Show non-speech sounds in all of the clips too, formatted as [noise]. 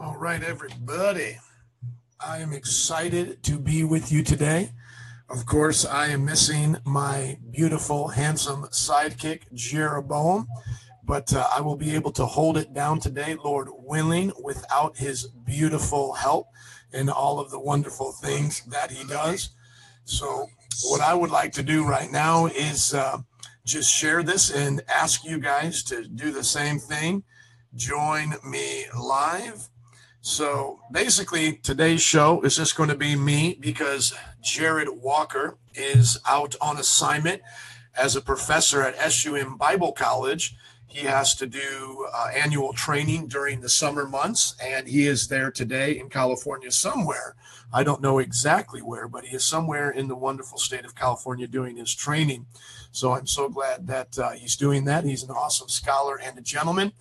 All right, everybody. I am excited to be with you today. Of course, I am missing my beautiful, handsome sidekick, Jeroboam, but uh, I will be able to hold it down today, Lord willing, without his beautiful help and all of the wonderful things that he does. So, what I would like to do right now is uh, just share this and ask you guys to do the same thing. Join me live so basically, today's show is just going to be me because Jared Walker is out on assignment as a professor at SUM Bible College. He has to do uh, annual training during the summer months, and he is there today in California somewhere. I don't know exactly where, but he is somewhere in the wonderful state of California doing his training. So I'm so glad that uh, he's doing that. He's an awesome scholar and a gentleman.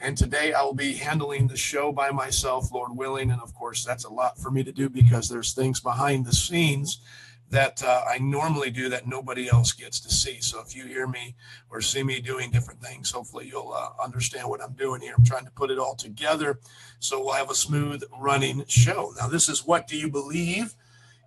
And today I will be handling the show by myself, Lord willing. And of course, that's a lot for me to do because there's things behind the scenes that uh, I normally do that nobody else gets to see. So if you hear me or see me doing different things, hopefully you'll uh, understand what I'm doing here. I'm trying to put it all together so we'll have a smooth running show. Now, this is What Do You Believe?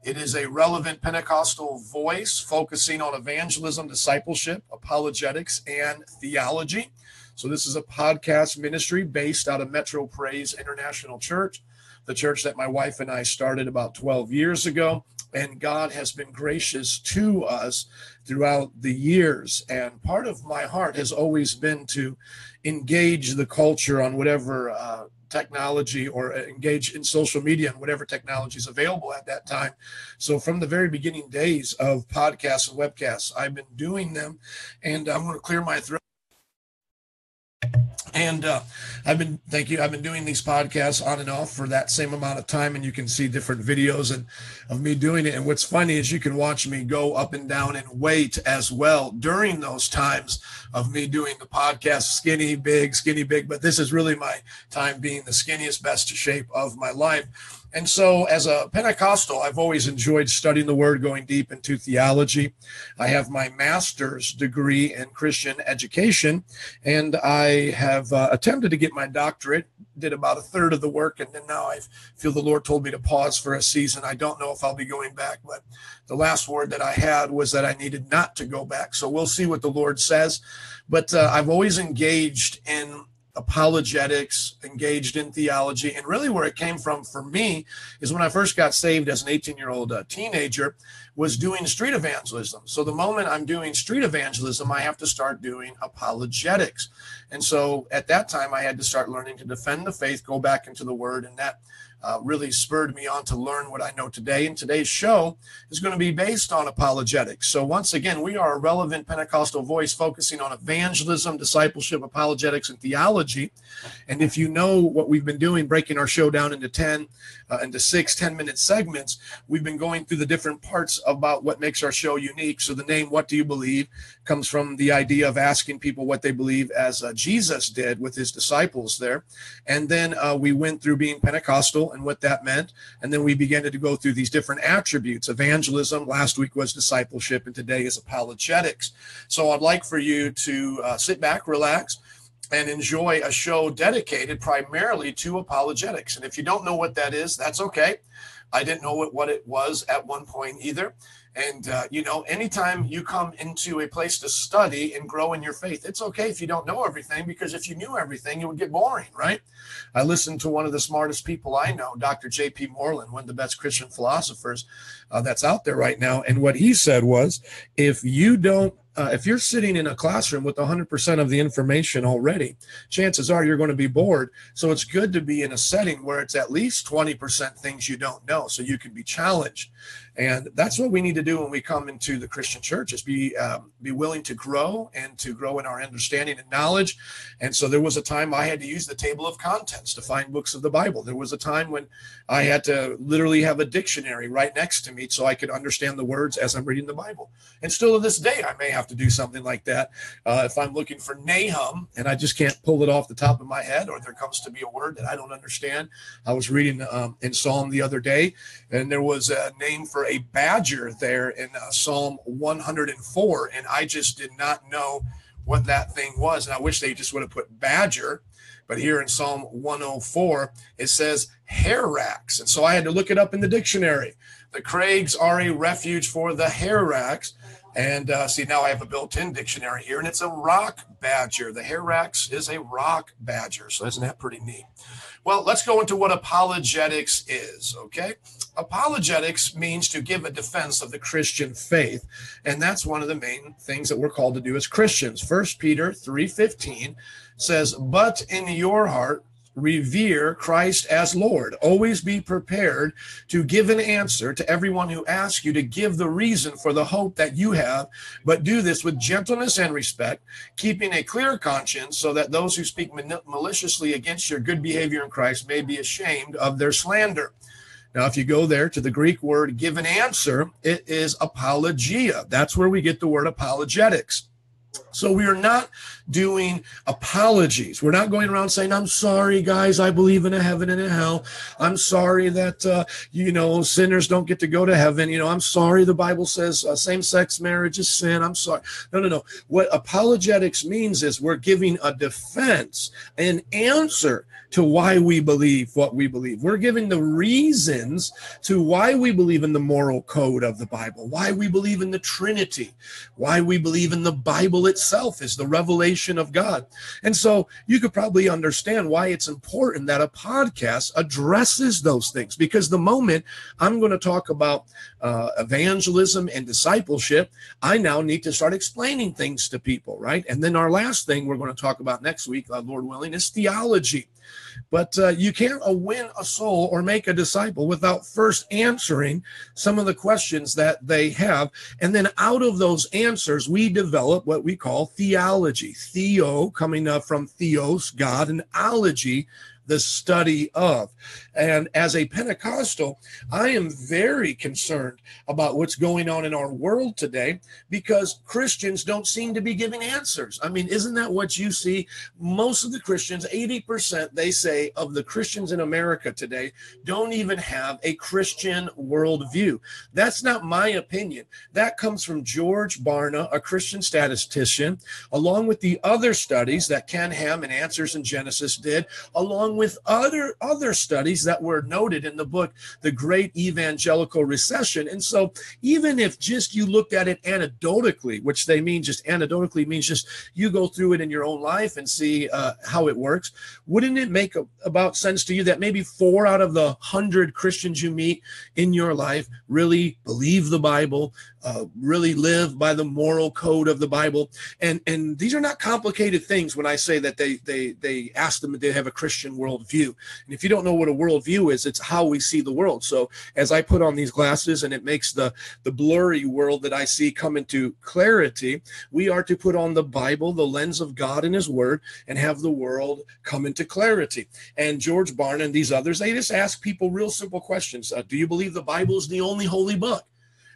It is a relevant Pentecostal voice focusing on evangelism, discipleship, apologetics, and theology. So, this is a podcast ministry based out of Metro Praise International Church, the church that my wife and I started about 12 years ago. And God has been gracious to us throughout the years. And part of my heart has always been to engage the culture on whatever uh, technology or engage in social media and whatever technology is available at that time. So from the very beginning days of podcasts and webcasts, I've been doing them and I'm going to clear my throat. And uh, I've been, thank you. I've been doing these podcasts on and off for that same amount of time, and you can see different videos and of me doing it. And what's funny is you can watch me go up and down in weight as well during those times of me doing the podcast, skinny, big, skinny, big. But this is really my time being the skinniest, best shape of my life. And so, as a Pentecostal, I've always enjoyed studying the Word, going deep into theology. I have my master's degree in Christian education, and I have uh, attempted to get my doctorate. Did about a third of the work, and then now I feel the Lord told me to pause for a season. I don't know if I'll be going back, but the last word that I had was that I needed not to go back. So we'll see what the Lord says. But uh, I've always engaged in apologetics, engaged in theology. And really, where it came from for me is when I first got saved as an 18 year old uh, teenager, was doing street evangelism. So the moment I'm doing street evangelism, I have to start doing apologetics. And so at that time, I had to start learning to defend the faith, go back into the word, and that uh, really spurred me on to learn what I know today. And today's show is going to be based on apologetics. So, once again, we are a relevant Pentecostal voice focusing on evangelism, discipleship, apologetics, and theology. And if you know what we've been doing, breaking our show down into 10, uh, into six 10 minute segments, we've been going through the different parts about what makes our show unique. So, the name, What Do You Believe, comes from the idea of asking people what they believe, as uh, Jesus did with his disciples there. And then uh, we went through being Pentecostal and what that meant. And then we began to go through these different attributes. Evangelism last week was discipleship, and today is apologetics. So I'd like for you to uh, sit back, relax, and enjoy a show dedicated primarily to apologetics. And if you don't know what that is, that's okay. I didn't know what, what it was at one point either. And, uh, you know, anytime you come into a place to study and grow in your faith, it's okay if you don't know everything, because if you knew everything, it would get boring, right? I listened to one of the smartest people I know, Dr. J.P. Moreland, one of the best Christian philosophers uh, that's out there right now. And what he said was if you don't uh, if you're sitting in a classroom with 100% of the information already, chances are you're going to be bored. So it's good to be in a setting where it's at least 20% things you don't know so you can be challenged. And that's what we need to do when we come into the Christian church is be um, be willing to grow and to grow in our understanding and knowledge. And so there was a time I had to use the table of contents to find books of the Bible. There was a time when I had to literally have a dictionary right next to me so I could understand the words as I'm reading the Bible. And still to this day, I may have to do something like that. Uh, if I'm looking for Nahum and I just can't pull it off the top of my head, or there comes to be a word that I don't understand. I was reading um, in Psalm the other day, and there was a name for a badger there in uh, Psalm 104, and I just did not know what that thing was. And I wish they just would have put badger. But here in Psalm 104, it says hyrax. And so I had to look it up in the dictionary. The crags are a refuge for the hyrax. And uh, see, now I have a built in dictionary here, and it's a rock badger. The hyrax is a rock badger. So, isn't that pretty neat? Well, let's go into what apologetics is, okay? Apologetics means to give a defense of the Christian faith, and that's one of the main things that we're called to do as Christians. First Peter 3:15 says, "But in your heart revere Christ as Lord. Always be prepared to give an answer to everyone who asks you to give the reason for the hope that you have, but do this with gentleness and respect, keeping a clear conscience so that those who speak maliciously against your good behavior in Christ may be ashamed of their slander. Now, if you go there to the Greek word give an answer, it is apologia. That's where we get the word apologetics. So we are not doing apologies. We're not going around saying, I'm sorry, guys, I believe in a heaven and a hell. I'm sorry that, uh, you know, sinners don't get to go to heaven. You know, I'm sorry the Bible says uh, same sex marriage is sin. I'm sorry. No, no, no. What apologetics means is we're giving a defense, an answer to why we believe what we believe. We're giving the reasons to why we believe in the moral code of the Bible, why we believe in the Trinity, why we believe in the Bible itself is the revelation of God. And so you could probably understand why it's important that a podcast addresses those things because the moment I'm going to talk about uh, evangelism and discipleship, I now need to start explaining things to people, right? And then our last thing we're going to talk about next week, uh, Lord willing, is theology. But uh, you can't uh, win a soul or make a disciple without first answering some of the questions that they have. And then out of those answers, we develop what we call theology. Theo coming up from theos, God, and ology, the study of. And as a Pentecostal, I am very concerned about what's going on in our world today because Christians don't seem to be giving answers. I mean, isn't that what you see? Most of the Christians, 80%, they say, of the Christians in America today don't even have a Christian worldview. That's not my opinion. That comes from George Barna, a Christian statistician, along with the other studies that Ken Ham and Answers in Genesis did, along with other other studies that were noted in the book the great evangelical recession. And so even if just you looked at it anecdotally which they mean just anecdotally means just you go through it in your own life and see uh, how it works wouldn't it make a, about sense to you that maybe four out of the hundred christians you meet in your life really believe the bible uh, really live by the moral code of the Bible. And and these are not complicated things when I say that they they they ask them if they have a Christian worldview. And if you don't know what a worldview is, it's how we see the world. So as I put on these glasses and it makes the the blurry world that I see come into clarity, we are to put on the Bible, the lens of God and His Word, and have the world come into clarity. And George Barna and these others, they just ask people real simple questions. Uh, do you believe the Bible is the only holy book?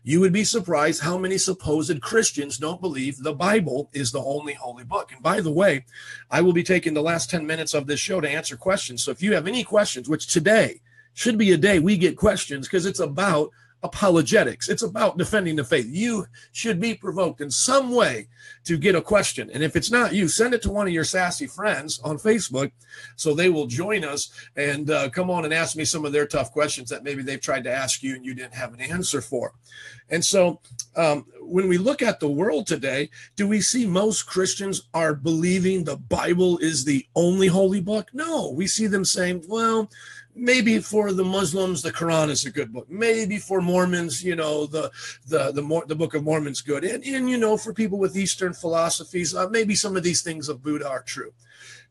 You would be surprised how many supposed Christians don't believe the Bible is the only holy book. And by the way, I will be taking the last 10 minutes of this show to answer questions. So if you have any questions, which today should be a day we get questions because it's about apologetics. It's about defending the faith. You should be provoked in some way to get a question. And if it's not you, send it to one of your sassy friends on Facebook so they will join us and uh, come on and ask me some of their tough questions that maybe they've tried to ask you and you didn't have an answer for. And so um, when we look at the world today, do we see most Christians are believing the Bible is the only holy book? No, we see them saying, well, maybe for the Muslims, the Quran is a good book. Maybe for Mormons, you know, the the the, the Book of Mormon's good. And, and you know, for people with Eastern philosophies, uh, maybe some of these things of Buddha are true.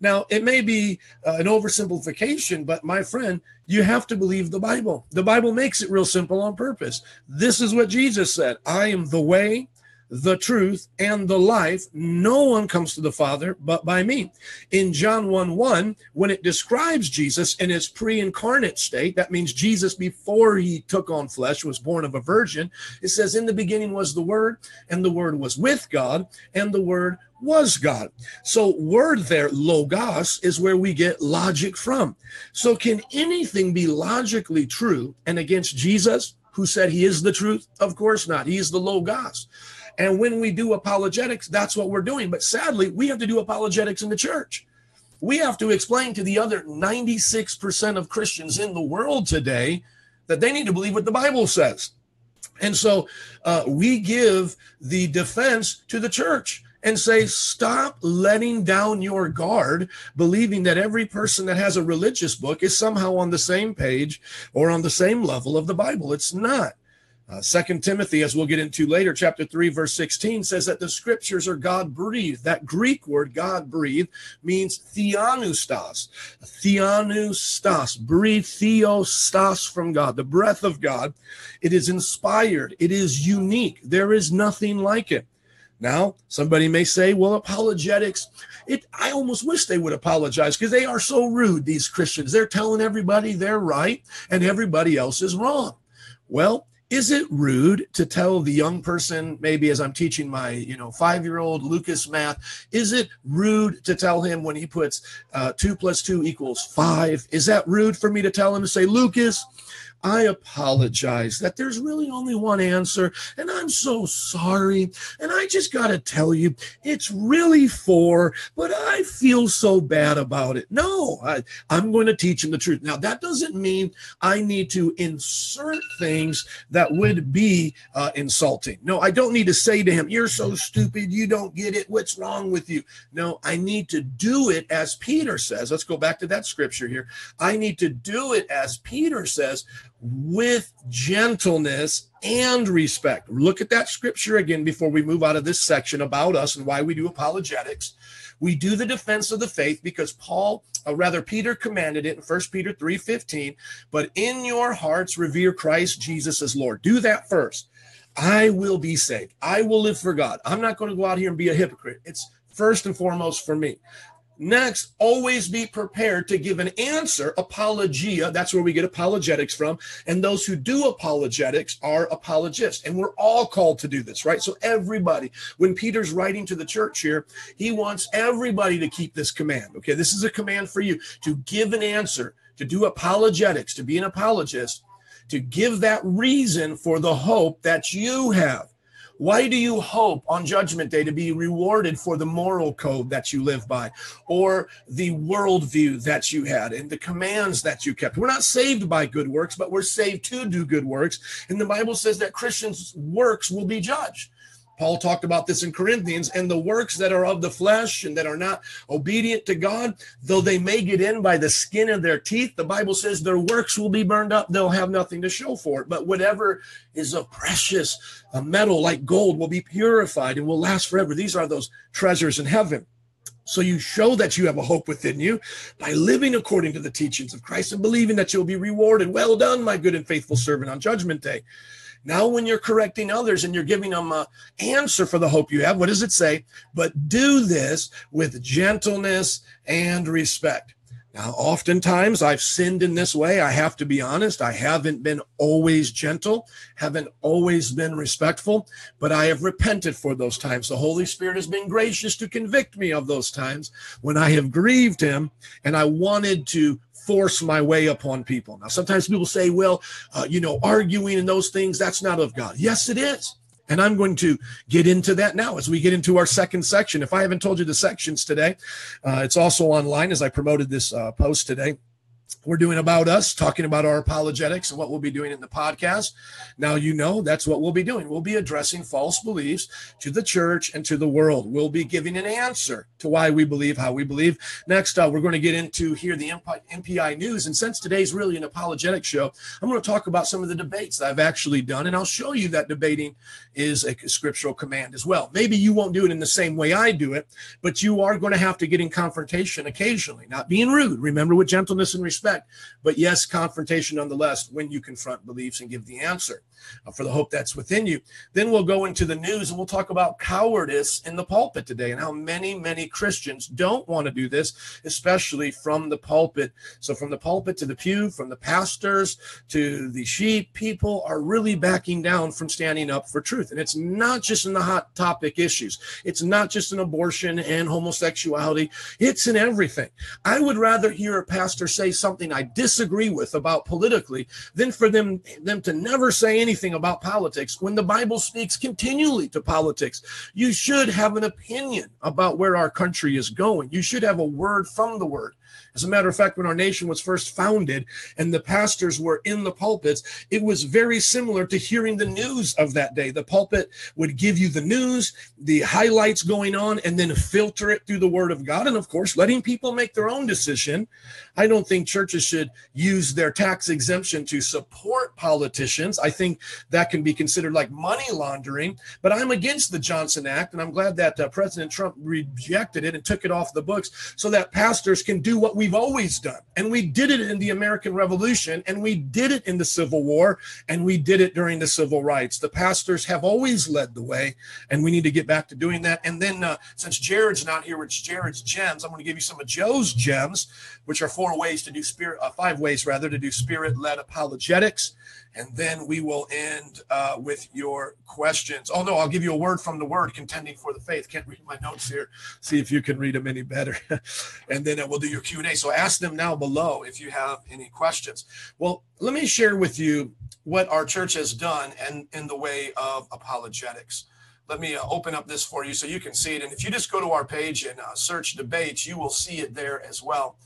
Now, it may be uh, an oversimplification, but my friend, you have to believe the Bible. The Bible makes it real simple on purpose. This is what Jesus said I am the way, the truth, and the life. No one comes to the Father but by me. In John 1 1, when it describes Jesus in his pre incarnate state, that means Jesus before he took on flesh was born of a virgin. It says, In the beginning was the Word, and the Word was with God, and the Word was God. So, word there, logos, is where we get logic from. So, can anything be logically true and against Jesus, who said he is the truth? Of course not. He is the logos. And when we do apologetics, that's what we're doing. But sadly, we have to do apologetics in the church. We have to explain to the other 96% of Christians in the world today that they need to believe what the Bible says. And so uh, we give the defense to the church and say, stop letting down your guard, believing that every person that has a religious book is somehow on the same page or on the same level of the Bible. It's not. Uh, Second Timothy, as we'll get into later, chapter 3, verse 16, says that the scriptures are God breathed. That Greek word, God breathed, means theanustas. Theopneustos, breathe theostos from God, the breath of God. It is inspired, it is unique. There is nothing like it. Now, somebody may say, well, apologetics, it I almost wish they would apologize because they are so rude, these Christians. They're telling everybody they're right and everybody else is wrong. Well, is it rude to tell the young person maybe as i'm teaching my you know five year old lucas math is it rude to tell him when he puts uh, two plus two equals five is that rude for me to tell him to say lucas I apologize that there's really only one answer, and I'm so sorry. And I just got to tell you, it's really four, but I feel so bad about it. No, I, I'm going to teach him the truth. Now, that doesn't mean I need to insert things that would be uh, insulting. No, I don't need to say to him, You're so stupid. You don't get it. What's wrong with you? No, I need to do it as Peter says. Let's go back to that scripture here. I need to do it as Peter says with gentleness and respect. Look at that scripture again before we move out of this section about us and why we do apologetics. We do the defense of the faith because Paul, or rather Peter commanded it in 1 Peter 3:15, but in your hearts revere Christ Jesus as Lord. Do that first. I will be saved. I will live for God. I'm not going to go out here and be a hypocrite. It's first and foremost for me. Next, always be prepared to give an answer, apologia. That's where we get apologetics from. And those who do apologetics are apologists. And we're all called to do this, right? So, everybody, when Peter's writing to the church here, he wants everybody to keep this command. Okay, this is a command for you to give an answer, to do apologetics, to be an apologist, to give that reason for the hope that you have. Why do you hope on Judgment Day to be rewarded for the moral code that you live by or the worldview that you had and the commands that you kept? We're not saved by good works, but we're saved to do good works. And the Bible says that Christians' works will be judged. Paul talked about this in Corinthians, and the works that are of the flesh and that are not obedient to God, though they may get in by the skin of their teeth, the Bible says their works will be burned up. They'll have nothing to show for it. But whatever is of precious a metal like gold will be purified and will last forever. These are those treasures in heaven. So you show that you have a hope within you by living according to the teachings of Christ and believing that you'll be rewarded. Well done, my good and faithful servant on judgment day. Now, when you're correcting others and you're giving them an answer for the hope you have, what does it say? But do this with gentleness and respect. Now, oftentimes I've sinned in this way. I have to be honest. I haven't been always gentle, haven't always been respectful, but I have repented for those times. The Holy Spirit has been gracious to convict me of those times when I have grieved Him and I wanted to force my way upon people. Now, sometimes people say, well, uh, you know, arguing and those things, that's not of God. Yes, it is. And I'm going to get into that now as we get into our second section. If I haven't told you the sections today, uh, it's also online as I promoted this uh, post today we're doing about us, talking about our apologetics and what we'll be doing in the podcast. Now, you know, that's what we'll be doing. We'll be addressing false beliefs to the church and to the world. We'll be giving an answer to why we believe how we believe. Next, uh, we're going to get into here the MPI news. And since today's really an apologetic show, I'm going to talk about some of the debates that I've actually done. And I'll show you that debating is a scriptural command as well. Maybe you won't do it in the same way I do it, but you are going to have to get in confrontation occasionally, not being rude. Remember, with gentleness and respect respect. But yes, confrontation nonetheless when you confront beliefs and give the answer Uh, for the hope that's within you. Then we'll go into the news and we'll talk about cowardice in the pulpit today and how many, many Christians don't want to do this, especially from the pulpit. So, from the pulpit to the pew, from the pastors to the sheep, people are really backing down from standing up for truth. And it's not just in the hot topic issues, it's not just in abortion and homosexuality, it's in everything. I would rather hear a pastor say something something I disagree with about politically than for them them to never say anything about politics when the Bible speaks continually to politics. You should have an opinion about where our country is going. You should have a word from the word. As a matter of fact, when our nation was first founded and the pastors were in the pulpits, it was very similar to hearing the news of that day. The pulpit would give you the news, the highlights going on, and then filter it through the word of God. And of course, letting people make their own decision. I don't think churches should use their tax exemption to support politicians. I think that can be considered like money laundering. But I'm against the Johnson Act, and I'm glad that uh, President Trump rejected it and took it off the books so that pastors can do what we've always done. And we did it in the American Revolution, and we did it in the Civil War, and we did it during the Civil Rights. The pastors have always led the way, and we need to get back to doing that. And then, uh, since Jared's not here, it's Jared's gems. I'm going to give you some of Joe's gems, which are four ways to do spirit, uh, five ways rather, to do spirit led apologetics and then we will end uh, with your questions. Oh no, I'll give you a word from the word contending for the faith. Can't read my notes here. See if you can read them any better, [laughs] and then we'll do your Q and A. So ask them now below if you have any questions. Well, let me share with you what our church has done and in the way of apologetics. Let me uh, open up this for you so you can see it. And if you just go to our page and uh, search debates, you will see it there as well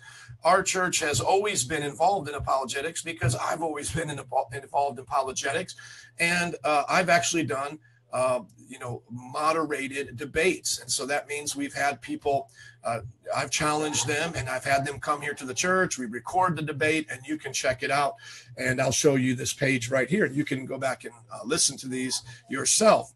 our church has always been involved in apologetics because I've always been in, involved in apologetics, and uh, I've actually done. Uh, you know, moderated debates. And so that means we've had people, uh, I've challenged them and I've had them come here to the church. We record the debate and you can check it out. And I'll show you this page right here. You can go back and uh, listen to these yourself.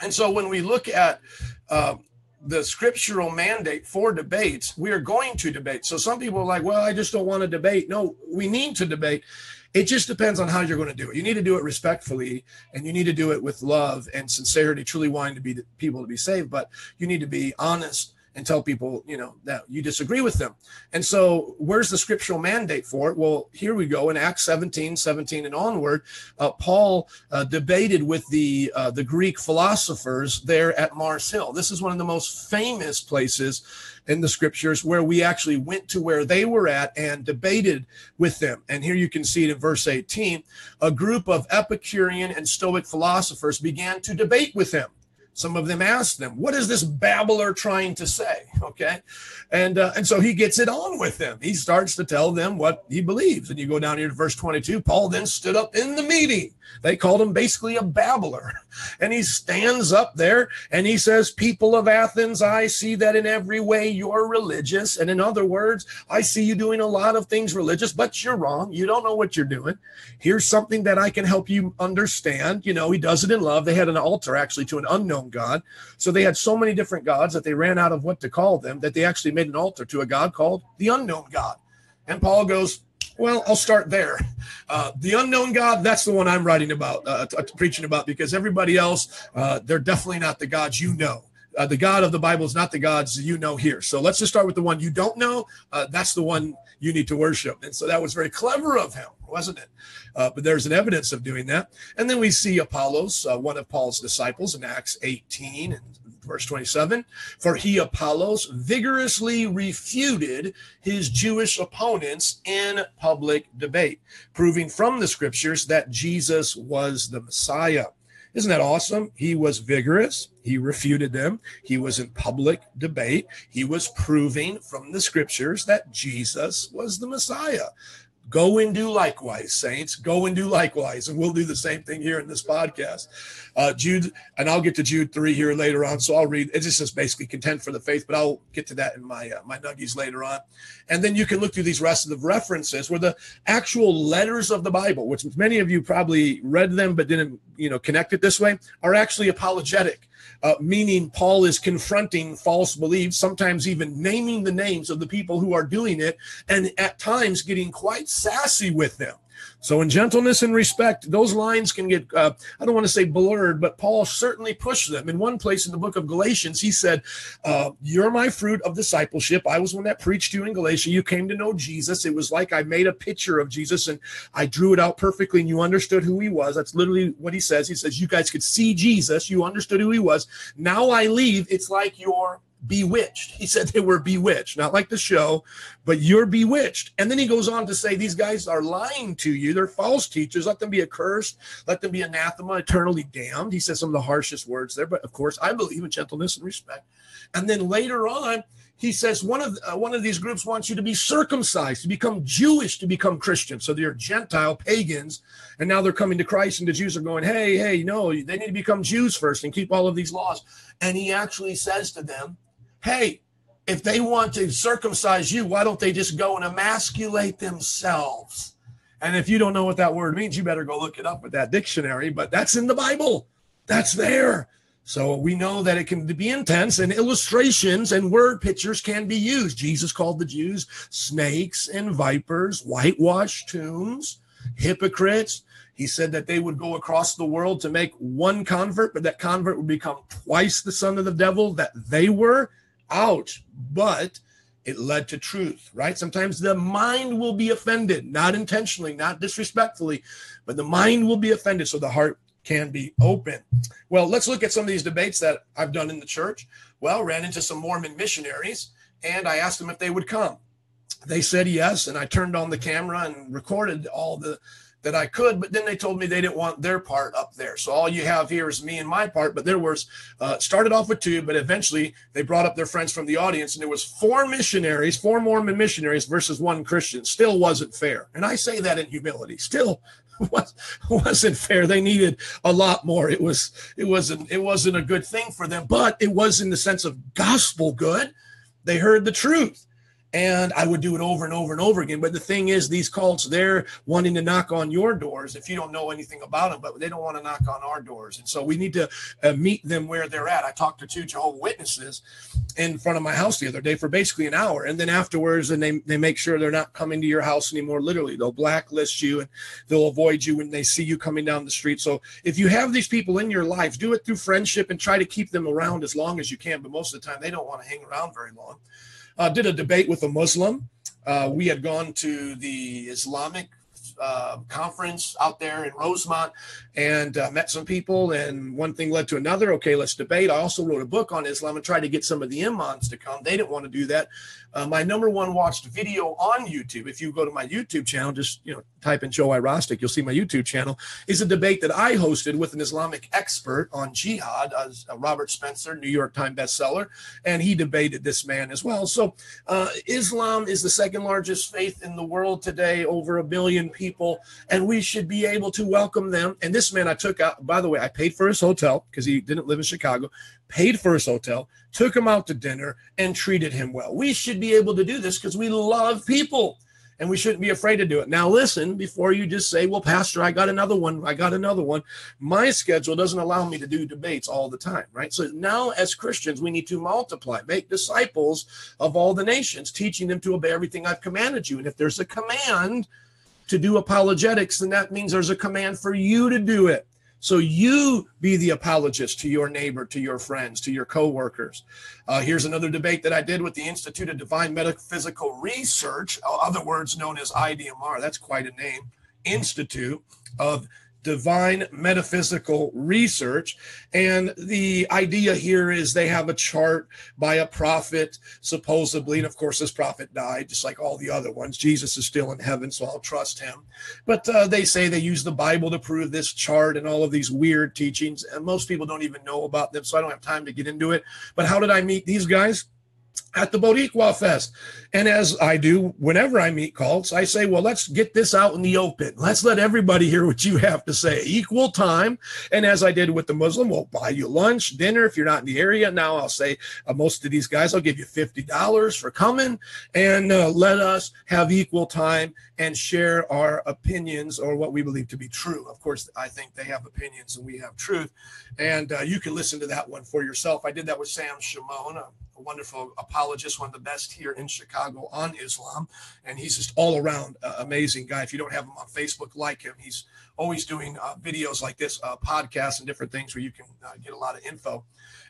And so when we look at uh, the scriptural mandate for debates, we are going to debate. So some people are like, well, I just don't want to debate. No, we need to debate. It just depends on how you're going to do it. You need to do it respectfully and you need to do it with love and sincerity, truly wanting to be people to be saved, but you need to be honest and tell people, you know, that you disagree with them. And so, where's the scriptural mandate for it? Well, here we go in Acts 17, 17 and onward. Uh, Paul uh, debated with the uh, the Greek philosophers there at Mars Hill. This is one of the most famous places in the scriptures where we actually went to where they were at and debated with them. And here you can see it in verse 18. A group of Epicurean and Stoic philosophers began to debate with him. Some of them asked them, "What is this babbler trying to say?" Okay, and uh, and so he gets it on with them. He starts to tell them what he believes. And you go down here to verse twenty-two. Paul then stood up in the meeting. They called him basically a babbler, [laughs] and he stands up there and he says, "People of Athens, I see that in every way you're religious, and in other words, I see you doing a lot of things religious, but you're wrong. You don't know what you're doing. Here's something that I can help you understand. You know, he does it in love. They had an altar actually to an unknown God. So they had so many different gods that they ran out of what to call them that they actually made an altar to a God called the unknown God. And Paul goes, well, I'll start there. Uh, the unknown God, that's the one I'm writing about, uh, t- preaching about, because everybody else, uh, they're definitely not the gods you know. Uh, the God of the Bible is not the gods you know here. So let's just start with the one you don't know. Uh, that's the one you need to worship. And so that was very clever of him, wasn't it? Uh, but there's an evidence of doing that. And then we see Apollos, one of Paul's disciples in Acts 18 and verse 27 For he, Apollos, vigorously refuted his Jewish opponents in public debate, proving from the scriptures that Jesus was the Messiah. Isn't that awesome? He was vigorous. He refuted them. He was in public debate. He was proving from the scriptures that Jesus was the Messiah. Go and do likewise, saints. Go and do likewise. And we'll do the same thing here in this podcast. Uh, Jude, and I'll get to Jude 3 here later on. So I'll read. It's just basically content for the faith, but I'll get to that in my uh, my nuggies later on. And then you can look through these rest of the references where the actual letters of the Bible, which many of you probably read them but didn't, you know, connect it this way, are actually apologetic uh, meaning Paul is confronting false beliefs, sometimes even naming the names of the people who are doing it, and at times getting quite sassy with them. So, in gentleness and respect, those lines can get, uh, I don't want to say blurred, but Paul certainly pushed them. In one place in the book of Galatians, he said, uh, You're my fruit of discipleship. I was one that preached you in Galatia. You came to know Jesus. It was like I made a picture of Jesus and I drew it out perfectly and you understood who he was. That's literally what he says. He says, You guys could see Jesus. You understood who he was. Now I leave. It's like you're bewitched. He said they were bewitched, not like the show, but you're bewitched. And then he goes on to say these guys are lying to you. They're false teachers. Let them be accursed. Let them be anathema, eternally damned. He says some of the harshest words there, but of course, I believe in gentleness and respect. And then later on, he says one of uh, one of these groups wants you to be circumcised, to become Jewish, to become Christian. So they're Gentile pagans, and now they're coming to Christ, and the Jews are going, "Hey, hey, no, they need to become Jews first and keep all of these laws." And he actually says to them, "Hey, if they want to circumcise you, why don't they just go and emasculate themselves?" And if you don't know what that word means, you better go look it up with that dictionary. But that's in the Bible. That's there. So we know that it can be intense and illustrations and word pictures can be used. Jesus called the Jews snakes and vipers, whitewashed tombs, hypocrites. He said that they would go across the world to make one convert, but that convert would become twice the son of the devil that they were. Ouch. But it led to truth, right? Sometimes the mind will be offended, not intentionally, not disrespectfully, but the mind will be offended. So the heart can be open. Well, let's look at some of these debates that I've done in the church. Well, ran into some Mormon missionaries and I asked them if they would come. They said yes, and I turned on the camera and recorded all the that I could, but then they told me they didn't want their part up there. So all you have here is me and my part, but there was uh, started off with two, but eventually they brought up their friends from the audience, and there was four missionaries, four Mormon missionaries versus one Christian. Still wasn't fair, and I say that in humility. Still [laughs] was, wasn't fair. They needed a lot more. It was it wasn't it wasn't a good thing for them, but it was in the sense of gospel good. They heard the truth and I would do it over and over and over again. But the thing is, these cults, they're wanting to knock on your doors if you don't know anything about them, but they don't want to knock on our doors. And so we need to uh, meet them where they're at. I talked to two Jehovah Witnesses in front of my house the other day for basically an hour. And then afterwards, and they, they make sure they're not coming to your house anymore. Literally, they'll blacklist you and they'll avoid you when they see you coming down the street. So if you have these people in your life, do it through friendship and try to keep them around as long as you can. But most of the time, they don't want to hang around very long uh, did a debate with a Muslim. Uh, we had gone to the Islamic uh, conference out there in Rosemont and uh, met some people, and one thing led to another. Okay, let's debate. I also wrote a book on Islam and tried to get some of the imams to come. They didn't want to do that. Uh, my number one watched video on YouTube, if you go to my YouTube channel, just you know type in Joe Irostic, you'll see my YouTube channel, is a debate that I hosted with an Islamic expert on jihad, uh, Robert Spencer, New York Times bestseller, and he debated this man as well. So uh, Islam is the second largest faith in the world today, over a billion people, and we should be able to welcome them. And this man I took out, by the way, I paid for his hotel because he didn't live in Chicago, paid for his hotel, took him out to dinner, and treated him well. We should be able to do this because we love people and we shouldn't be afraid to do it. Now, listen, before you just say, well, Pastor, I got another one, I got another one. My schedule doesn't allow me to do debates all the time, right? So now, as Christians, we need to multiply, make disciples of all the nations, teaching them to obey everything I've commanded you. And if there's a command to do apologetics, then that means there's a command for you to do it. So you be the apologist to your neighbor, to your friends, to your coworkers. Uh, here's another debate that I did with the Institute of Divine Metaphysical Research, other words known as IDMR. That's quite a name. Institute of divine metaphysical research. And the idea here is they have a chart by a prophet, supposedly. And of course, this prophet died, just like all the other ones. Jesus is still in heaven, so I'll trust him. But uh, they say they use the Bible to prove this chart and all of these weird teachings. And most people don't even know about them, so I don't have time to get into it. But how did I meet these guys? At the Boricua Fest. And as I do whenever I meet cults, I say, well, let's get this out in the open. Let's let everybody hear what you have to say. Equal time. And as I did with the Muslim, we'll buy you lunch, dinner if you're not in the area. Now I'll say, uh, most of these guys, I'll give you $50 for coming and uh, let us have equal time and share our opinions or what we believe to be true. Of course, I think they have opinions and we have truth. And uh, you can listen to that one for yourself. I did that with Sam Shamoun, a, wonderful apologist, one of the best here in Chicago on Islam. And he's just all around uh, amazing guy. If you don't have him on Facebook, like him. He's always doing uh, videos like this, uh, podcasts and different things where you can uh, get a lot of info.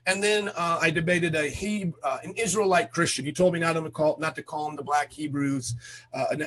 And then uh, I debated a he, uh, an Israelite Christian. He told me not to call not to call him the Black Hebrews.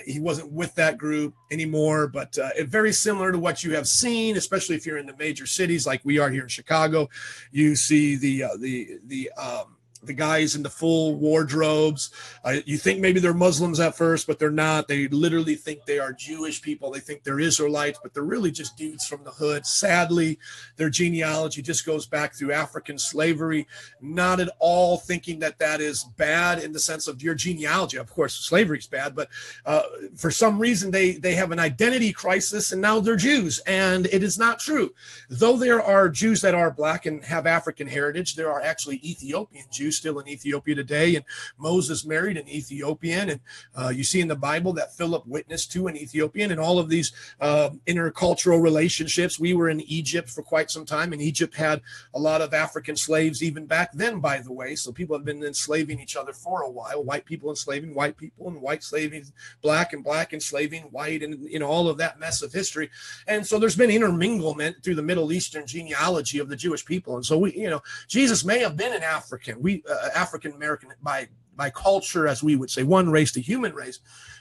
He wasn't with that group anymore, but uh, very similar to what you have seen, especially if you're in the major cities like we are here in Chicago. You see the the the um, the guys in the full wardrobes. Uh, you think maybe they're Muslims at first, but they're not. They literally think they are Jewish people. They think they're Israelites, but they're really just dudes from the hood. Sadly, their genealogy just goes back through African slavery. Not at all thinking that that is bad in the sense of your genealogy. Of course, slavery is bad, but uh, for some reason they they have an identity crisis, and now they're Jews, and it is not true. Though there are Jews that are black and have African heritage, there are actually Ethiopian Jews still in Ethiopia today, and Moses married an Ethiopian, and uh, you see in the Bible that Philip witnessed to an Ethiopian, and all of these uh, intercultural relationships. We were in Egypt for quite some time, and Egypt had a lot of African slaves even back then, by the way. So people have been enslaving each other for a while. White people enslaving white people, and white slaving black, and black enslaving white, and you know all of that mess of history. And so there's been interminglement through the Middle Eastern genealogy of the Jewish people, and so we, you know, Jesus may have been an African. We uh, African American by by culture, as we would say, one race to human race.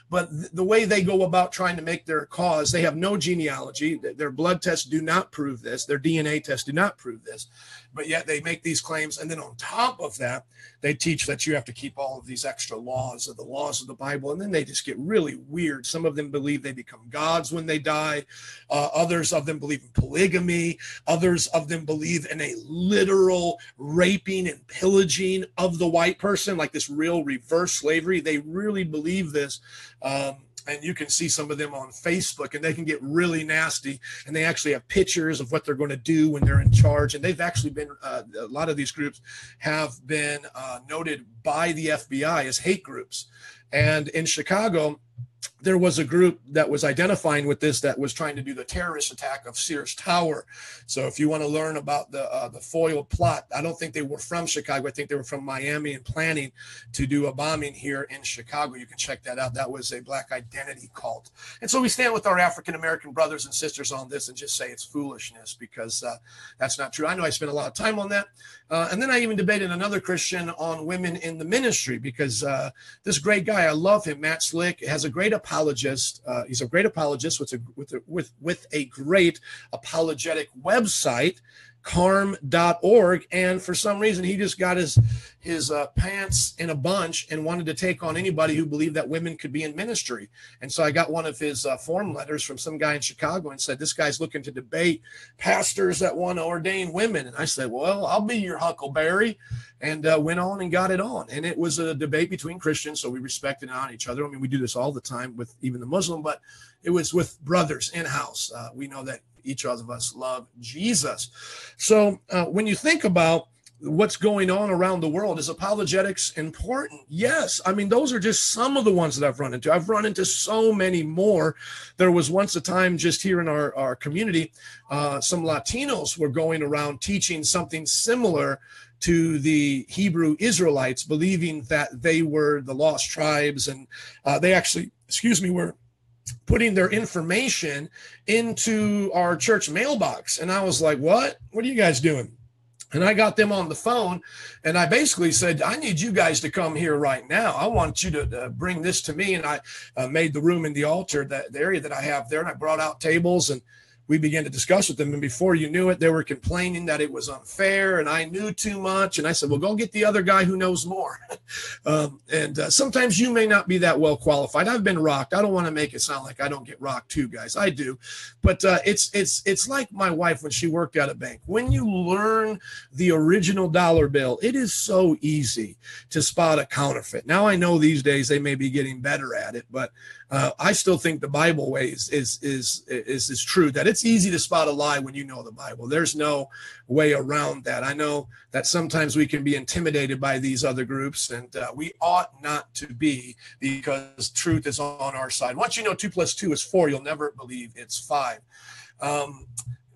But th- the way they go about trying to make their cause, they have no genealogy. Their blood tests do not prove this. Their DNA tests do not prove this but yet they make these claims. And then on top of that, they teach that you have to keep all of these extra laws of the laws of the Bible. And then they just get really weird. Some of them believe they become gods when they die. Uh, others of them believe in polygamy. Others of them believe in a literal raping and pillaging of the white person, like this real reverse slavery. They really believe this. Um, and you can see some of them on Facebook, and they can get really nasty. And they actually have pictures of what they're going to do when they're in charge. And they've actually been uh, a lot of these groups have been uh, noted by the FBI as hate groups. And in Chicago, there was a group that was identifying with this that was trying to do the terrorist attack of Sears Tower. So if you want to learn about the uh, the foil plot, I don't think they were from Chicago. I think they were from Miami and planning to do a bombing here in Chicago. You can check that out. That was a black identity cult. And so we stand with our African American brothers and sisters on this and just say it's foolishness because uh, that's not true. I know I spent a lot of time on that. Uh, and then I even debated another Christian on women in the ministry because uh, this great guy, I love him, Matt Slick, has a great apologist. Uh, he's a great apologist with a, with a, with with a great apologetic website carm.org and for some reason he just got his his uh, pants in a bunch and wanted to take on anybody who believed that women could be in ministry and so i got one of his uh, form letters from some guy in chicago and said this guy's looking to debate pastors that want to ordain women and i said well i'll be your huckleberry and uh, went on and got it on and it was a debate between christians so we respected on each other i mean we do this all the time with even the muslim but it was with brothers in house uh, we know that each of us love Jesus. So uh, when you think about what's going on around the world, is apologetics important? Yes. I mean, those are just some of the ones that I've run into. I've run into so many more. There was once a time just here in our, our community, uh, some Latinos were going around teaching something similar to the Hebrew Israelites, believing that they were the lost tribes. And uh, they actually, excuse me, were putting their information into our church mailbox. And I was like, what? What are you guys doing? And I got them on the phone and I basically said, I need you guys to come here right now. I want you to uh, bring this to me. And I uh, made the room in the altar, that the area that I have there, and I brought out tables and we began to discuss with them. And before you knew it, they were complaining that it was unfair and I knew too much. And I said, well, go get the other guy who knows more. [laughs] um, and uh, sometimes you may not be that well qualified. I've been rocked. I don't want to make it sound like I don't get rocked too, guys. I do. But uh, it's, it's, it's like my wife when she worked at a bank. When you learn the original dollar bill, it is so easy to spot a counterfeit. Now I know these days they may be getting better at it, but uh, I still think the Bible way is, is is is is true. That it's easy to spot a lie when you know the Bible. There's no way around that. I know that sometimes we can be intimidated by these other groups, and uh, we ought not to be because truth is on our side. Once you know two plus two is four, you'll never believe it's five. Um,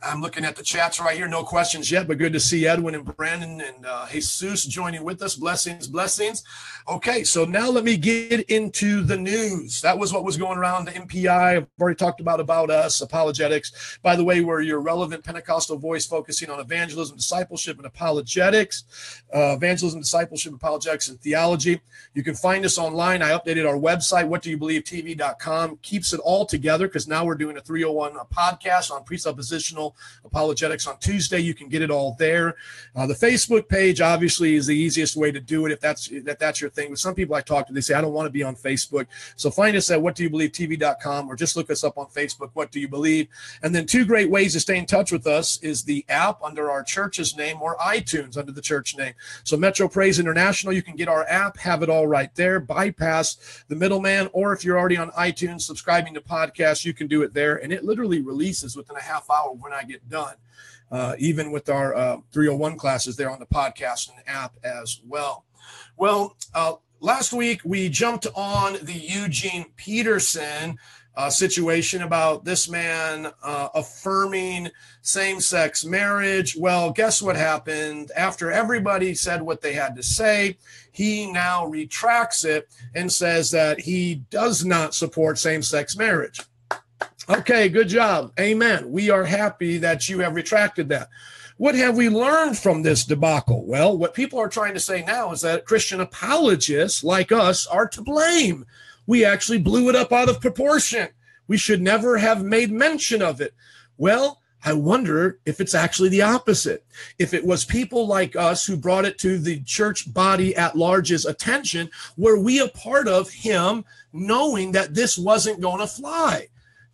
I'm looking at the chats right here. No questions yet, but good to see Edwin and Brandon and uh, Jesus joining with us. Blessings, blessings. Okay, so now let me get into the news. That was what was going around the MPI. I've already talked about about us, apologetics. By the way, we're your relevant Pentecostal voice focusing on evangelism, discipleship, and apologetics. Uh, evangelism, discipleship, apologetics, and theology. You can find us online. I updated our website, whatdoyoubelievetv.com. Keeps it all together because now we're doing a 301 podcast on presuppositional Apologetics on Tuesday. You can get it all there. Uh, the Facebook page obviously is the easiest way to do it if that's if that's your thing. With some people I talk to, they say I don't want to be on Facebook. So find us at whatdoyoubelievetv.com or just look us up on Facebook. What do you believe? And then two great ways to stay in touch with us is the app under our church's name or iTunes under the church name. So Metro Praise International, you can get our app, have it all right there, bypass the middleman, or if you're already on iTunes subscribing to podcasts, you can do it there, and it literally releases within a half hour when I get done uh, even with our uh, 301 classes there on the podcast and app as well. Well, uh, last week we jumped on the Eugene Peterson uh, situation about this man uh, affirming same sex marriage. Well, guess what happened? After everybody said what they had to say, he now retracts it and says that he does not support same sex marriage. Okay, good job. Amen. We are happy that you have retracted that. What have we learned from this debacle? Well, what people are trying to say now is that Christian apologists like us are to blame. We actually blew it up out of proportion. We should never have made mention of it. Well, I wonder if it's actually the opposite. If it was people like us who brought it to the church body at large's attention, were we a part of him knowing that this wasn't going to fly?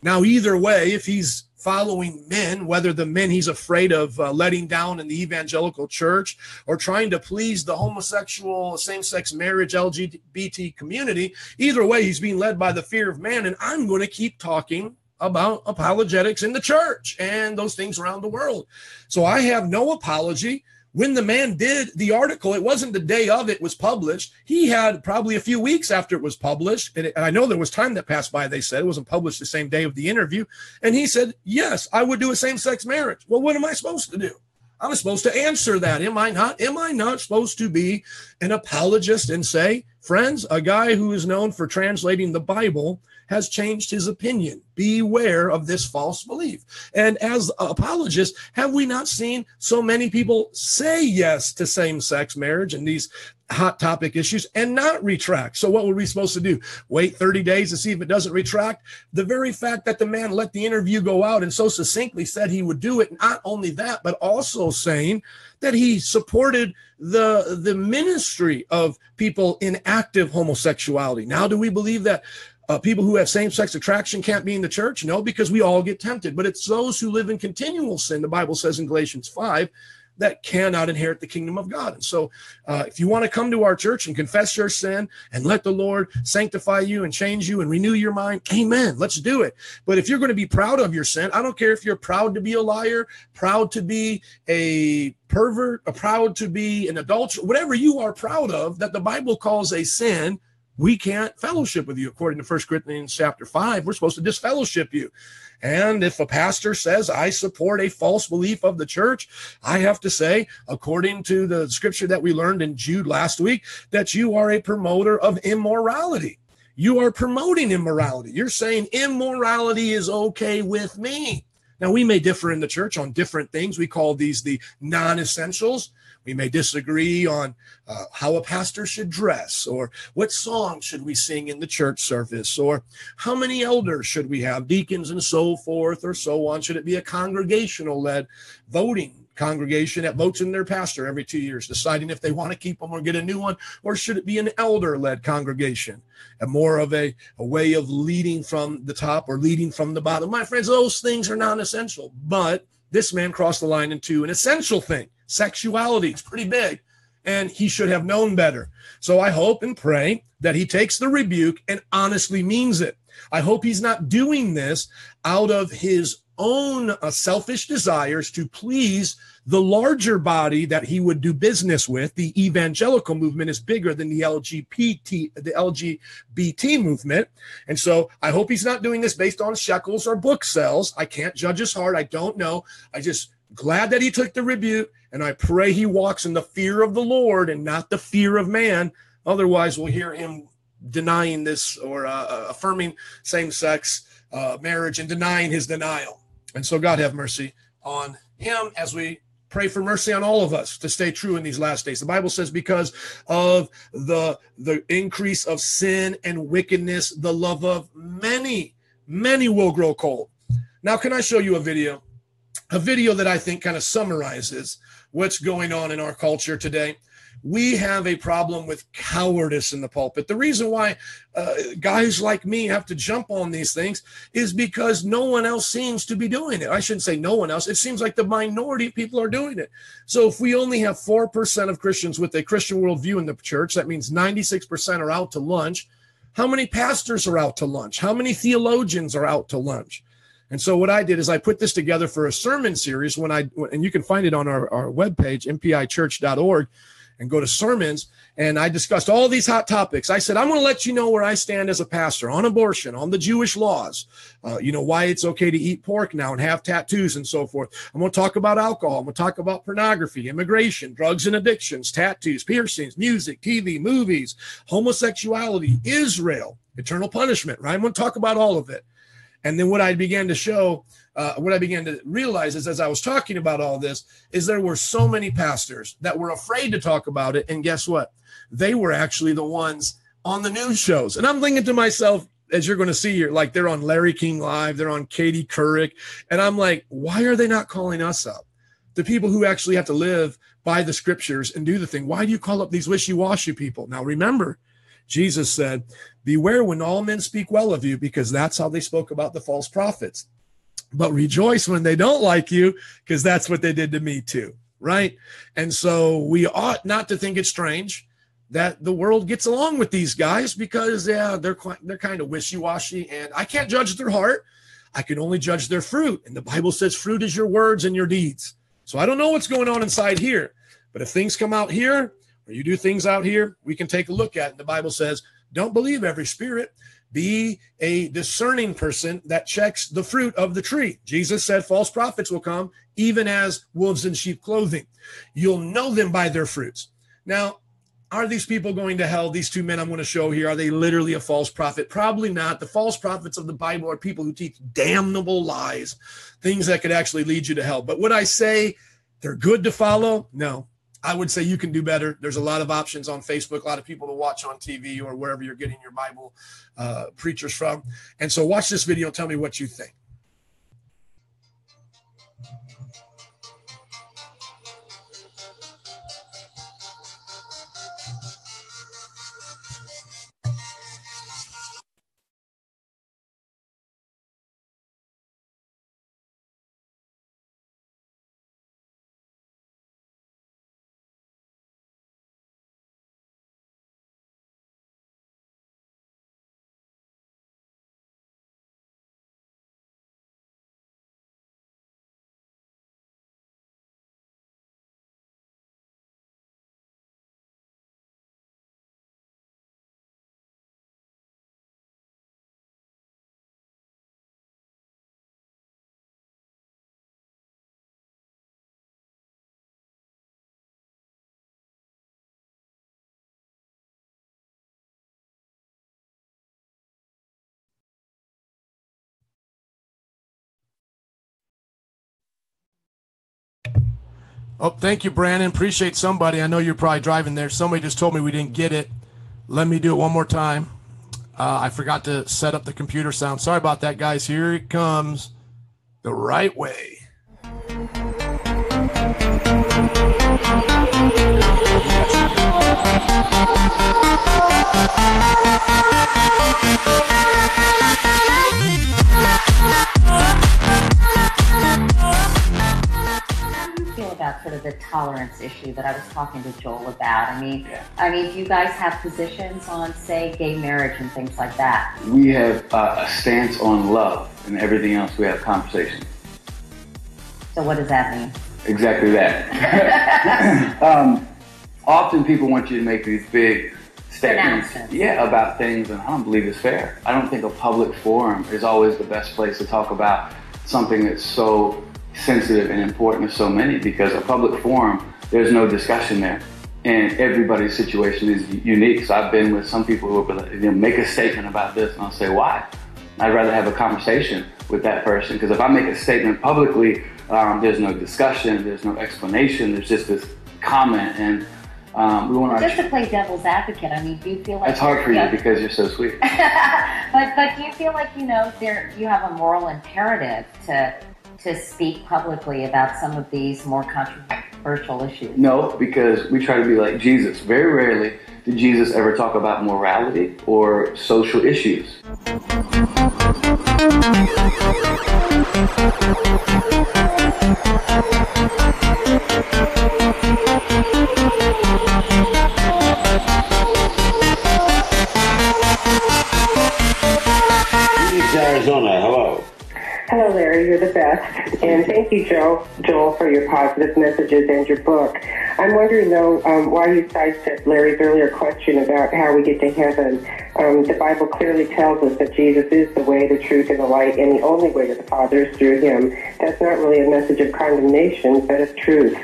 Now, either way, if he's following men, whether the men he's afraid of uh, letting down in the evangelical church or trying to please the homosexual, same sex marriage, LGBT community, either way, he's being led by the fear of man. And I'm going to keep talking about apologetics in the church and those things around the world. So I have no apology when the man did the article, it wasn't the day of it was published. He had probably a few weeks after it was published. And, it, and I know there was time that passed by, they said it wasn't published the same day of the interview. And he said, Yes, I would do a same sex marriage. Well, what am I supposed to do? I'm supposed to answer that. Am I not? Am I not supposed to be an apologist and say, friends, a guy who is known for translating the Bible has changed his opinion. Beware of this false belief. And as apologists, have we not seen so many people say yes to same sex marriage and these hot topic issues and not retract? So, what were we supposed to do? Wait 30 days to see if it doesn't retract? The very fact that the man let the interview go out and so succinctly said he would do it, not only that, but also saying that he supported the the ministry of people in active homosexuality. Now, do we believe that uh, people who have same sex attraction can't be in the church? No, because we all get tempted. But it's those who live in continual sin, the Bible says in Galatians 5, that cannot inherit the kingdom of God. And so, uh, if you want to come to our church and confess your sin and let the Lord sanctify you and change you and renew your mind, amen. Let's do it. But if you're going to be proud of your sin, I don't care if you're proud to be a liar, proud to be a pervert, a proud to be an adulterer, whatever you are proud of that the Bible calls a sin we can't fellowship with you according to First Corinthians chapter 5. We're supposed to disfellowship you. And if a pastor says, I support a false belief of the church, I have to say, according to the scripture that we learned in Jude last week, that you are a promoter of immorality. You are promoting immorality. You're saying immorality is okay with me. Now, we may differ in the church on different things. We call these the non essentials. We may disagree on uh, how a pastor should dress, or what song should we sing in the church service, or how many elders should we have, deacons and so forth, or so on. Should it be a congregational led voting congregation that votes in their pastor every two years, deciding if they want to keep them or get a new one, or should it be an elder led congregation and more of a, a way of leading from the top or leading from the bottom? My friends, those things are non essential, but this man crossed the line into an essential thing sexuality. It's pretty big. And he should have known better. So I hope and pray that he takes the rebuke and honestly means it. I hope he's not doing this out of his own uh, selfish desires to please the larger body that he would do business with. The evangelical movement is bigger than the LGBT, the LGBT movement. And so I hope he's not doing this based on shekels or book sales. I can't judge his heart. I don't know. I just glad that he took the rebuke and I pray he walks in the fear of the Lord and not the fear of man. Otherwise, we'll hear him denying this or uh, affirming same sex uh, marriage and denying his denial. And so, God have mercy on him as we pray for mercy on all of us to stay true in these last days. The Bible says, because of the, the increase of sin and wickedness, the love of many, many will grow cold. Now, can I show you a video? a video that I think kind of summarizes what's going on in our culture today we have a problem with cowardice in the pulpit. The reason why uh, guys like me have to jump on these things is because no one else seems to be doing it. I shouldn't say no one else. It seems like the minority of people are doing it. So if we only have 4% of Christians with a Christian worldview in the church, that means 96% are out to lunch. How many pastors are out to lunch? How many theologians are out to lunch? And so what I did is I put this together for a sermon series when I and you can find it on our, our webpage, mpichurch.org and go to sermons. And I discussed all these hot topics. I said, I'm going to let you know where I stand as a pastor on abortion, on the Jewish laws, uh, you know, why it's okay to eat pork now and have tattoos and so forth. I'm going to talk about alcohol. I'm going to talk about pornography, immigration, drugs and addictions, tattoos, piercings, music, TV, movies, homosexuality, Israel, eternal punishment, right? I'm going to talk about all of it. And then what I began to show uh, what I began to realize is as I was talking about all this, is there were so many pastors that were afraid to talk about it. And guess what? They were actually the ones on the news shows. And I'm thinking to myself, as you're going to see here, like they're on Larry King Live, they're on Katie Couric. And I'm like, why are they not calling us up? The people who actually have to live by the scriptures and do the thing. Why do you call up these wishy washy people? Now, remember, Jesus said, Beware when all men speak well of you, because that's how they spoke about the false prophets. But rejoice when they don't like you because that's what they did to me too right? And so we ought not to think it's strange that the world gets along with these guys because yeah they're they're kind of wishy-washy and i can't judge their heart. I can only judge their fruit and the bible says fruit is your words and your deeds. So i don't know what's going on inside here but if things come out here you do things out here we can take a look at it. the bible says don't believe every spirit be a discerning person that checks the fruit of the tree. Jesus said false prophets will come even as wolves in sheep clothing. You'll know them by their fruits. Now, are these people going to hell? These two men I'm going to show here, are they literally a false prophet? Probably not. The false prophets of the Bible are people who teach damnable lies, things that could actually lead you to hell. But would I say they're good to follow? No. I would say you can do better. There's a lot of options on Facebook, a lot of people to watch on TV or wherever you're getting your Bible uh, preachers from. And so watch this video tell me what you think. Oh, thank you, Brandon. Appreciate somebody. I know you're probably driving there. Somebody just told me we didn't get it. Let me do it one more time. Uh, I forgot to set up the computer sound. Sorry about that, guys. Here it comes the right way. [laughs] about sort of the tolerance issue that I was talking to Joel about. I mean, yeah. I mean, do you guys have positions on, say, gay marriage and things like that? We have uh, a stance on love, and everything else we have conversations. So what does that mean? Exactly that. [laughs] [laughs] um, often people want you to make these big statements, yeah, about things, and I don't believe it's fair. I don't think a public forum is always the best place to talk about something that's so sensitive and important to so many because a public forum, there's no discussion there. And everybody's situation is unique. So I've been with some people who will like, you know, make a statement about this, and I'll say, why? I'd rather have a conversation with that person because if I make a statement publicly, um, there's no discussion, there's no explanation, there's just this comment, and um, we want just to play devil's advocate. I mean, do you feel like it's hard for you because you're so sweet? [laughs] but but do you feel like you know there you have a moral imperative to to speak publicly about some of these more controversial issues? No, because we try to be like Jesus. Very rarely did Jesus ever talk about morality or social issues. Arizona, hello. Hello, Larry. You're the best. And thank you, Joe, Joel, for your positive messages and your book. I'm wondering, though, um, why you sidestepped Larry's earlier question about how we get to heaven. Um, the Bible clearly tells us that Jesus is the way, the truth, and the light, and the only way to the Father is through him. That's not really a message of condemnation, but of truth.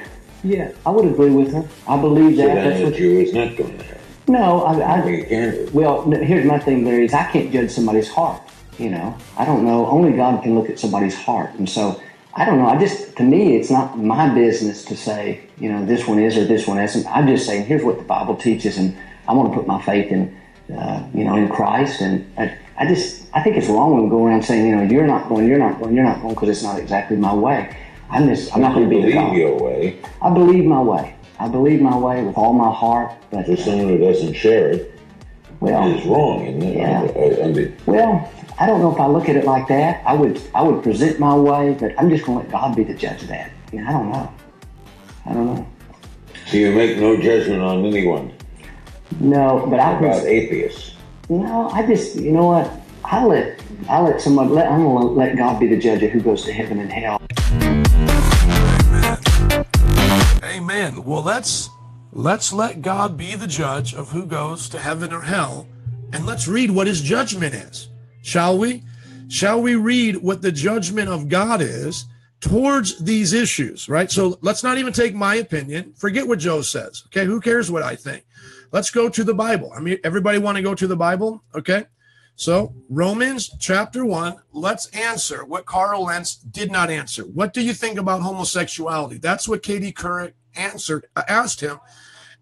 Yeah, I would agree with her. I believe that. So that's what Jew is not going to heaven. No, I, I, I well, here's my thing, Larry, is I can't judge somebody's heart. You know, I don't know. Only God can look at somebody's heart. And so I don't know. I just, to me, it's not my business to say, you know, this one is or this one isn't. I'm just saying, here's what the Bible teaches, and I want to put my faith in, uh, you know, in Christ. And I, I just, I think it's wrong when we go around saying, you know, you're not going, you're not going, you're not going because it's not exactly my way. I'm just, I'm not going to be believe your way. I believe my way. I believe my way with all my heart. But For someone who doesn't share it, well, is wrong, isn't it? Yeah. Under, under, Well, I don't know if I look at it like that. I would I would present my way, but I'm just going to let God be the judge of that. You know, I don't know. I don't know. so you make no judgment on anyone No, but I about was, atheists. no. I just you know what? I let I let someone let I'm going to let God be the judge of who goes to heaven and hell. Amen. Well, let's let's let God be the judge of who goes to heaven or hell, and let's read what his judgment is. Shall we? Shall we read what the judgment of God is towards these issues, right? So let's not even take my opinion. Forget what Joe says. Okay, who cares what I think? Let's go to the Bible. I mean, everybody want to go to the Bible? Okay. So, Romans chapter 1, let's answer what Carl Lentz did not answer. What do you think about homosexuality? That's what Katie Couric answered, uh, asked him.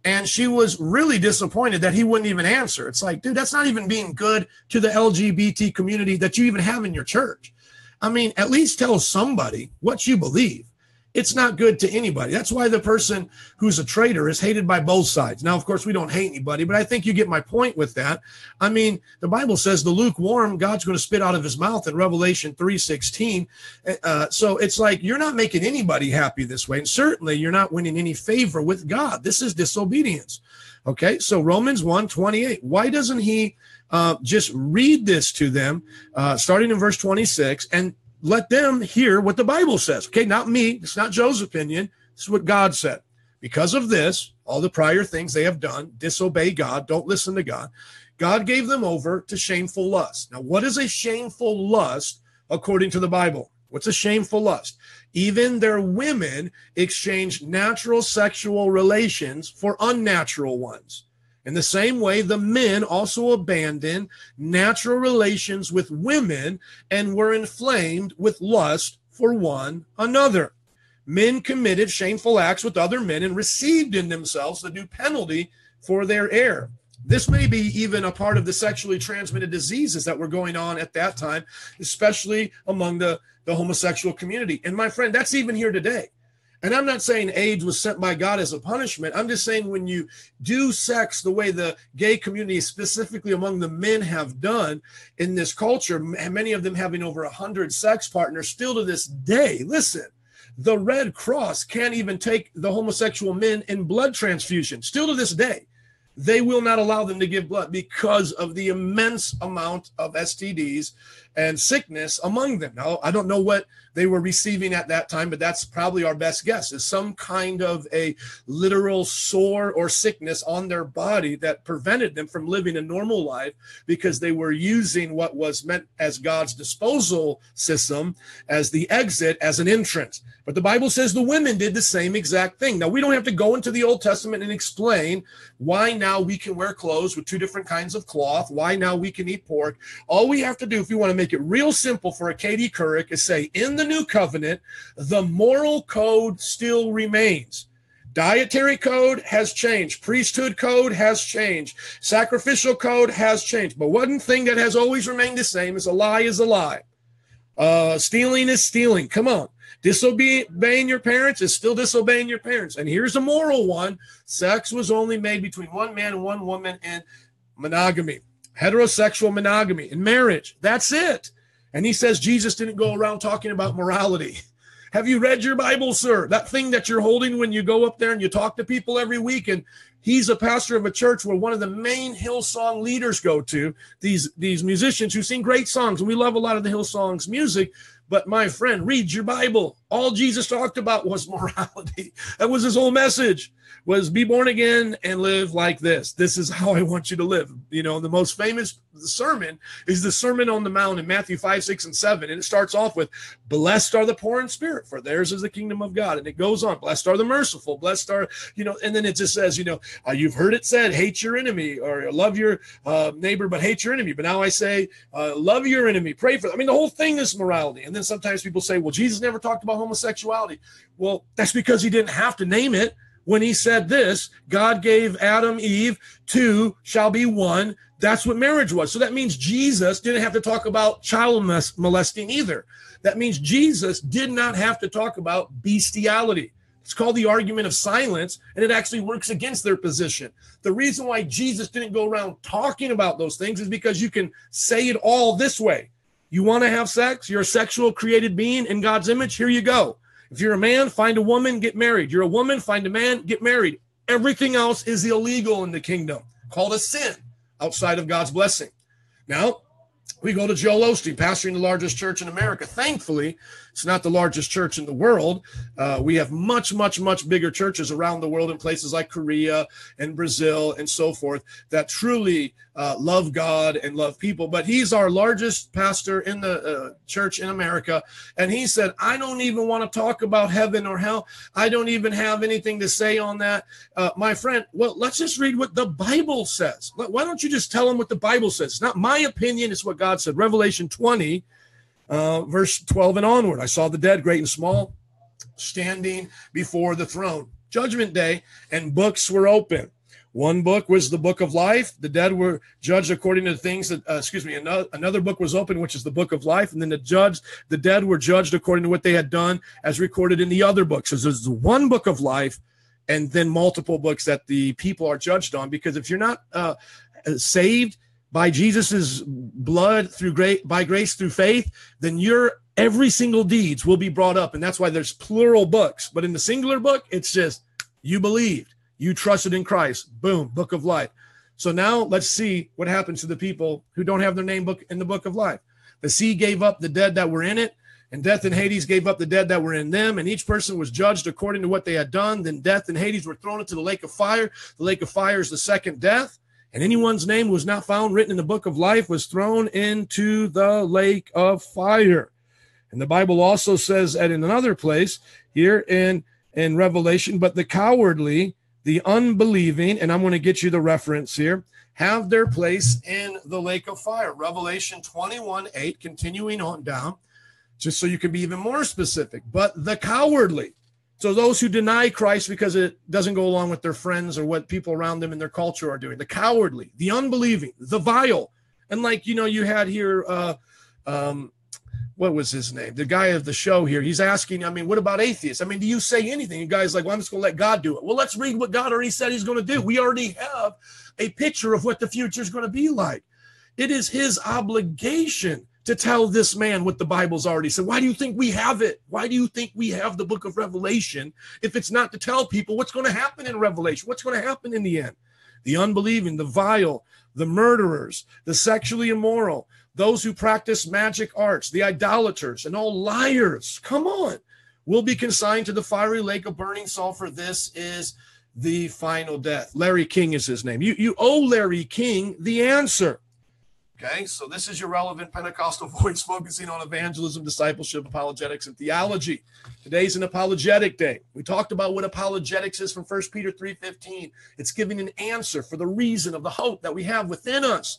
And she was really disappointed that he wouldn't even answer. It's like, dude, that's not even being good to the LGBT community that you even have in your church. I mean, at least tell somebody what you believe. It's not good to anybody. That's why the person who's a traitor is hated by both sides. Now, of course, we don't hate anybody, but I think you get my point with that. I mean, the Bible says the lukewarm, God's going to spit out of his mouth in Revelation 3.16. Uh, so it's like you're not making anybody happy this way. And certainly you're not winning any favor with God. This is disobedience. Okay, so Romans 1 28. Why doesn't he uh, just read this to them, uh, starting in verse 26, and let them hear what the Bible says? Okay, not me. It's not Joe's opinion. This is what God said. Because of this, all the prior things they have done, disobey God, don't listen to God, God gave them over to shameful lust. Now, what is a shameful lust according to the Bible? What's a shameful lust? Even their women exchange natural sexual relations for unnatural ones. In the same way, the men also abandoned natural relations with women and were inflamed with lust for one another. Men committed shameful acts with other men and received in themselves the due penalty for their error. This may be even a part of the sexually transmitted diseases that were going on at that time, especially among the, the homosexual community. And my friend, that's even here today. And I'm not saying AIDS was sent by God as a punishment. I'm just saying when you do sex the way the gay community, specifically among the men, have done in this culture, many of them having over 100 sex partners, still to this day, listen, the Red Cross can't even take the homosexual men in blood transfusion, still to this day. They will not allow them to give blood because of the immense amount of STDs and sickness among them. Now, I don't know what they were receiving at that time, but that's probably our best guess is some kind of a literal sore or sickness on their body that prevented them from living a normal life because they were using what was meant as God's disposal system as the exit as an entrance. But the Bible says the women did the same exact thing. Now, we don't have to go into the Old Testament and explain why now we can wear clothes with two different kinds of cloth, why now we can eat pork. All we have to do, if we want to make it real simple for a Katie Couric, is say, in the new covenant, the moral code still remains. Dietary code has changed. Priesthood code has changed. Sacrificial code has changed. But one thing that has always remained the same is a lie is a lie. Uh, stealing is stealing. Come on. Disobeying your parents is still disobeying your parents. And here's a moral one sex was only made between one man and one woman in monogamy, heterosexual monogamy in marriage. That's it. And he says Jesus didn't go around talking about morality. [laughs] Have you read your Bible, sir? That thing that you're holding when you go up there and you talk to people every week. And he's a pastor of a church where one of the main Hillsong leaders go to, these, these musicians who sing great songs. And we love a lot of the Hillsong's music. But my friend, read your Bible. All Jesus talked about was morality. [laughs] That was his whole message was be born again and live like this. This is how I want you to live. You know, the most famous sermon is the Sermon on the Mount in Matthew 5, 6, and 7. And it starts off with, Blessed are the poor in spirit, for theirs is the kingdom of God. And it goes on, Blessed are the merciful, blessed are, you know, and then it just says, you know, uh, you've heard it said, hate your enemy or love your uh, neighbor, but hate your enemy. But now I say, uh, love your enemy, pray for them. I mean, the whole thing is morality. And then sometimes people say, well, Jesus never talked about homosexuality. Well, that's because he didn't have to name it when he said this God gave Adam, Eve, two shall be one. That's what marriage was. So that means Jesus didn't have to talk about child molesting either. That means Jesus did not have to talk about bestiality. It's called the argument of silence, and it actually works against their position. The reason why Jesus didn't go around talking about those things is because you can say it all this way. You want to have sex? You're a sexual created being in God's image? Here you go. If you're a man, find a woman, get married. You're a woman, find a man, get married. Everything else is illegal in the kingdom, called a sin outside of God's blessing. Now, we go to Joel Osteen, pastoring the largest church in America. Thankfully, it's not the largest church in the world. Uh, we have much, much, much bigger churches around the world in places like Korea and Brazil and so forth that truly uh, love God and love people. But he's our largest pastor in the uh, church in America. And he said, I don't even want to talk about heaven or hell. I don't even have anything to say on that. Uh, my friend, well, let's just read what the Bible says. Why don't you just tell him what the Bible says? It's not my opinion, it's what God said. Revelation 20 uh, verse 12 and onward. I saw the dead, great and small, standing before the throne. Judgment day, and books were open. One book was the book of life. The dead were judged according to things that, uh, excuse me, another, another book was open, which is the book of life. And then the judge, the dead were judged according to what they had done as recorded in the other books. So there's one book of life and then multiple books that the people are judged on. Because if you're not uh, saved, by Jesus's blood through great by grace through faith, then your every single deeds will be brought up. And that's why there's plural books. But in the singular book, it's just you believed, you trusted in Christ. Boom, book of life. So now let's see what happens to the people who don't have their name book in the book of life. The sea gave up the dead that were in it, and death and Hades gave up the dead that were in them, and each person was judged according to what they had done. Then death and Hades were thrown into the lake of fire. The lake of fire is the second death and anyone's name was not found written in the book of life was thrown into the lake of fire. And the Bible also says that in another place here in in Revelation, but the cowardly, the unbelieving, and I'm going to get you the reference here, have their place in the lake of fire. Revelation 21 8, continuing on down, just so you can be even more specific. But the cowardly, so those who deny Christ because it doesn't go along with their friends or what people around them in their culture are doing, the cowardly, the unbelieving, the vile, and like you know, you had here, uh, um, what was his name? The guy of the show here. He's asking, I mean, what about atheists? I mean, do you say anything? You guys like, well, I'm just going to let God do it. Well, let's read what God already said He's going to do. We already have a picture of what the future is going to be like. It is His obligation to tell this man what the Bible's already said. Why do you think we have it? Why do you think we have the book of Revelation if it's not to tell people what's going to happen in Revelation? What's going to happen in the end? The unbelieving, the vile, the murderers, the sexually immoral, those who practice magic arts, the idolaters, and all liars. Come on. Will be consigned to the fiery lake of burning sulfur. This is the final death. Larry King is his name. You, you owe Larry King the answer. Okay, so this is your relevant Pentecostal [laughs] voice focusing on evangelism, discipleship, apologetics, and theology. Today's an apologetic day. We talked about what apologetics is from 1 Peter 3:15. It's giving an answer for the reason of the hope that we have within us.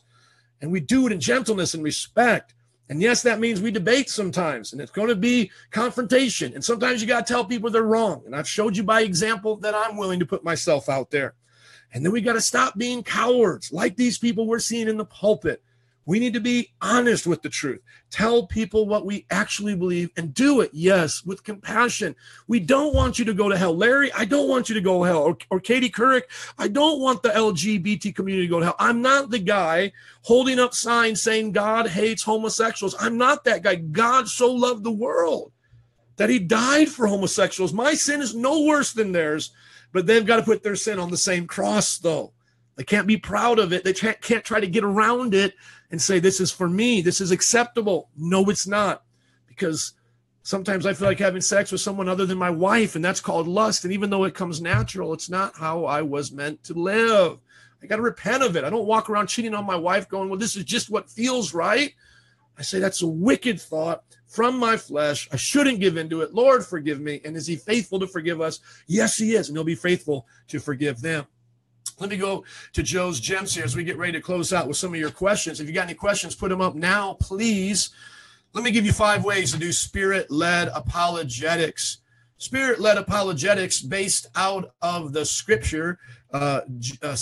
And we do it in gentleness and respect. And yes, that means we debate sometimes, and it's going to be confrontation. And sometimes you got to tell people they're wrong. And I've showed you by example that I'm willing to put myself out there. And then we got to stop being cowards like these people we're seeing in the pulpit We need to be honest with the truth. Tell people what we actually believe and do it, yes, with compassion. We don't want you to go to hell. Larry, I don't want you to go to hell. Or, or Katie Couric, I don't want the LGBT community to go to hell. I'm not the guy holding up signs saying God hates homosexuals. I'm not that guy. God so loved the world that he died for homosexuals. My sin is no worse than theirs, but they've got to put their sin on the same cross, though. They can't be proud of it. They can't, can't try to get around it and say, This is for me. This is acceptable. No, it's not. Because sometimes I feel like having sex with someone other than my wife, and that's called lust. And even though it comes natural, it's not how I was meant to live. I got to repent of it. I don't walk around cheating on my wife going, Well, this is just what feels right. I say, That's a wicked thought from my flesh. I shouldn't give into it. Lord, forgive me. And is he faithful to forgive us? Yes, he is. And he'll be faithful to forgive them. Let me go to Joe's gems here as we get ready to close out with some of your questions. If you got any questions, put them up now, please. Let me give you five ways to do spirit led apologetics. Spirit led apologetics based out of the scripture, uh, uh,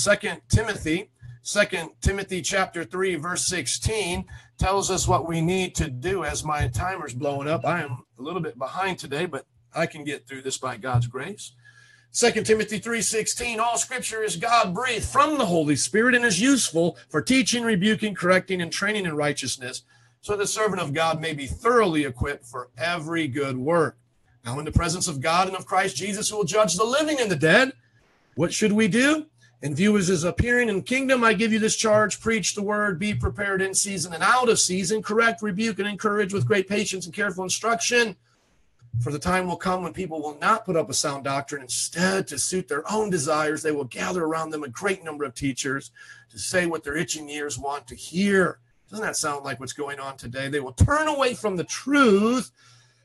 Timothy, Second Timothy chapter 3, verse 16 tells us what we need to do as my timer's blowing up. I am a little bit behind today, but I can get through this by God's grace. 2 Timothy 3:16 All scripture is God breathed from the Holy Spirit and is useful for teaching, rebuking, correcting and training in righteousness, so the servant of God may be thoroughly equipped for every good work. Now in the presence of God and of Christ Jesus who will judge the living and the dead, what should we do? In view of his appearing in kingdom, I give you this charge preach the word, be prepared in season and out of season, correct, rebuke, and encourage with great patience and careful instruction. For the time will come when people will not put up a sound doctrine. Instead, to suit their own desires, they will gather around them a great number of teachers to say what their itching ears want to hear. Doesn't that sound like what's going on today? They will turn away from the truth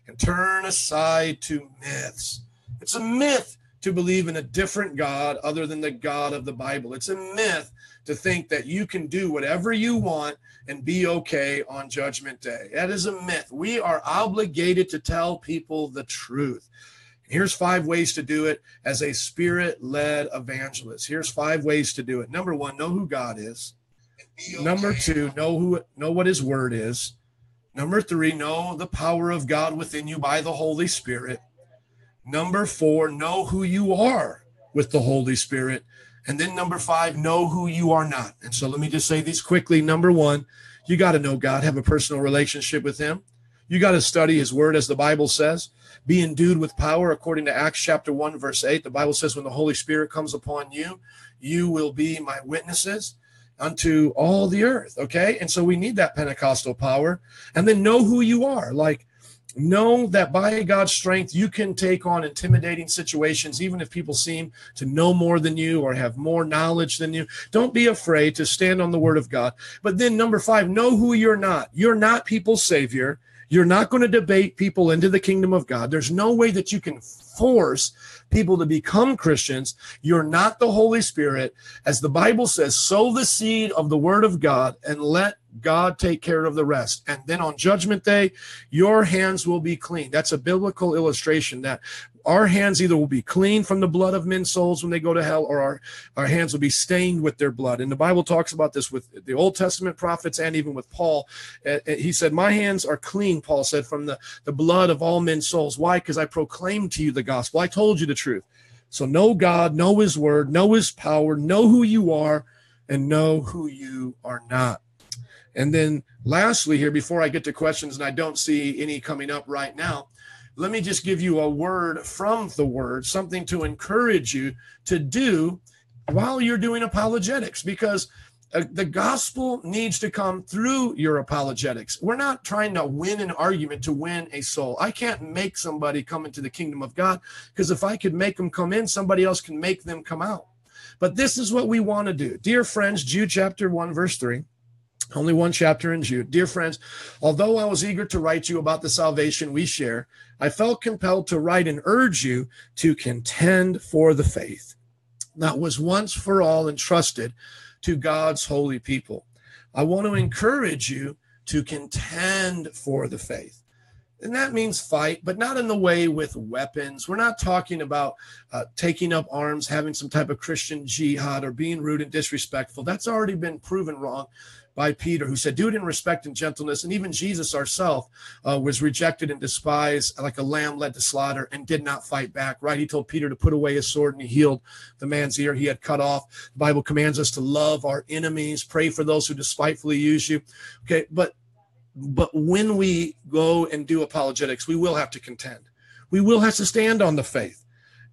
and turn aside to myths. It's a myth to believe in a different God other than the God of the Bible. It's a myth to think that you can do whatever you want and be okay on Judgment Day. That is a myth. We are obligated to tell people the truth. Here's five ways to do it as a spirit led evangelist. Here's five ways to do it. Number one, know who God is. Number two, know who know what his word is. Number three, know the power of God within you by the Holy Spirit. Number four, know who you are with the Holy Spirit. And then number five, know who you are not. And so let me just say these quickly. Number one, you got to know God, have a personal relationship with Him. You got to study His Word, as the Bible says. Be endued with power, according to Acts chapter 1, verse 8. The Bible says, when the Holy Spirit comes upon you, you will be my witnesses unto all the earth. Okay. And so we need that Pentecostal power. And then know who you are. Like, know that by God's strength, you can take on intimidating situations, even if people seem to know more than you or have more knowledge than you. Don't be afraid to stand on the word of God. But then, number five, know who you're not. You're not people's savior. You're not going to debate people into the kingdom of God. There's no way that you can force people to become Christians. You're not the Holy Spirit. As the Bible says, sow the seed of the word of God and let God take care of the rest. And then on judgment day, your hands will be clean. That's a biblical illustration that our hands either will be clean from the blood of men's souls when they go to hell, or our, our hands will be stained with their blood. And the Bible talks about this with the Old Testament prophets and even with Paul. Uh, he said, My hands are clean, Paul said, from the, the blood of all men's souls. Why? Because I proclaimed to you the gospel. I told you the truth. So know God, know his word, know his power, know who you are, and know who you are not. And then lastly, here, before I get to questions, and I don't see any coming up right now, let me just give you a word from the word, something to encourage you to do while you're doing apologetics, because uh, the gospel needs to come through your apologetics. We're not trying to win an argument to win a soul. I can't make somebody come into the kingdom of God because if I could make them come in, somebody else can make them come out. But this is what we want to do. Dear friends, Jude chapter 1, verse 3. Only one chapter in Jude. Dear friends, although I was eager to write you about the salvation we share, I felt compelled to write and urge you to contend for the faith that was once for all entrusted to God's holy people. I want to encourage you to contend for the faith. And that means fight, but not in the way with weapons. We're not talking about uh, taking up arms, having some type of Christian jihad, or being rude and disrespectful. That's already been proven wrong by Peter, who said, Do it in respect and gentleness. And even Jesus ourself uh, was rejected and despised like a lamb led to slaughter and did not fight back, right? He told Peter to put away his sword and he healed the man's ear he had cut off. The Bible commands us to love our enemies, pray for those who despitefully use you. Okay, but but when we go and do apologetics, we will have to contend. We will have to stand on the faith.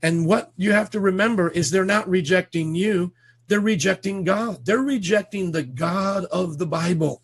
And what you have to remember is they're not rejecting you, they're rejecting God. They're rejecting the God of the Bible.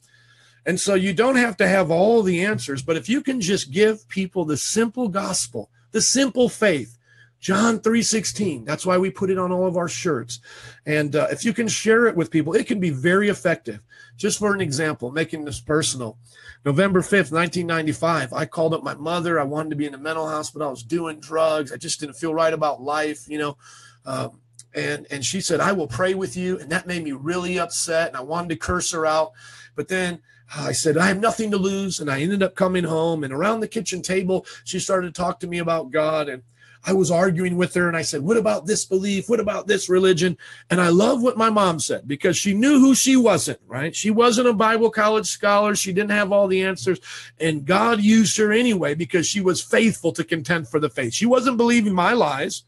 And so you don't have to have all the answers, but if you can just give people the simple gospel, the simple faith, John 3:16. That's why we put it on all of our shirts. And uh, if you can share it with people, it can be very effective. Just for an example, making this personal. November 5th, 1995, I called up my mother. I wanted to be in a mental hospital. I was doing drugs. I just didn't feel right about life, you know. Um, and and she said, "I will pray with you." And that made me really upset, and I wanted to curse her out. But then uh, I said, I have nothing to lose. And I ended up coming home. And around the kitchen table, she started to talk to me about God. And I was arguing with her and I said, What about this belief? What about this religion? And I love what my mom said because she knew who she wasn't, right? She wasn't a Bible college scholar. She didn't have all the answers. And God used her anyway because she was faithful to contend for the faith. She wasn't believing my lies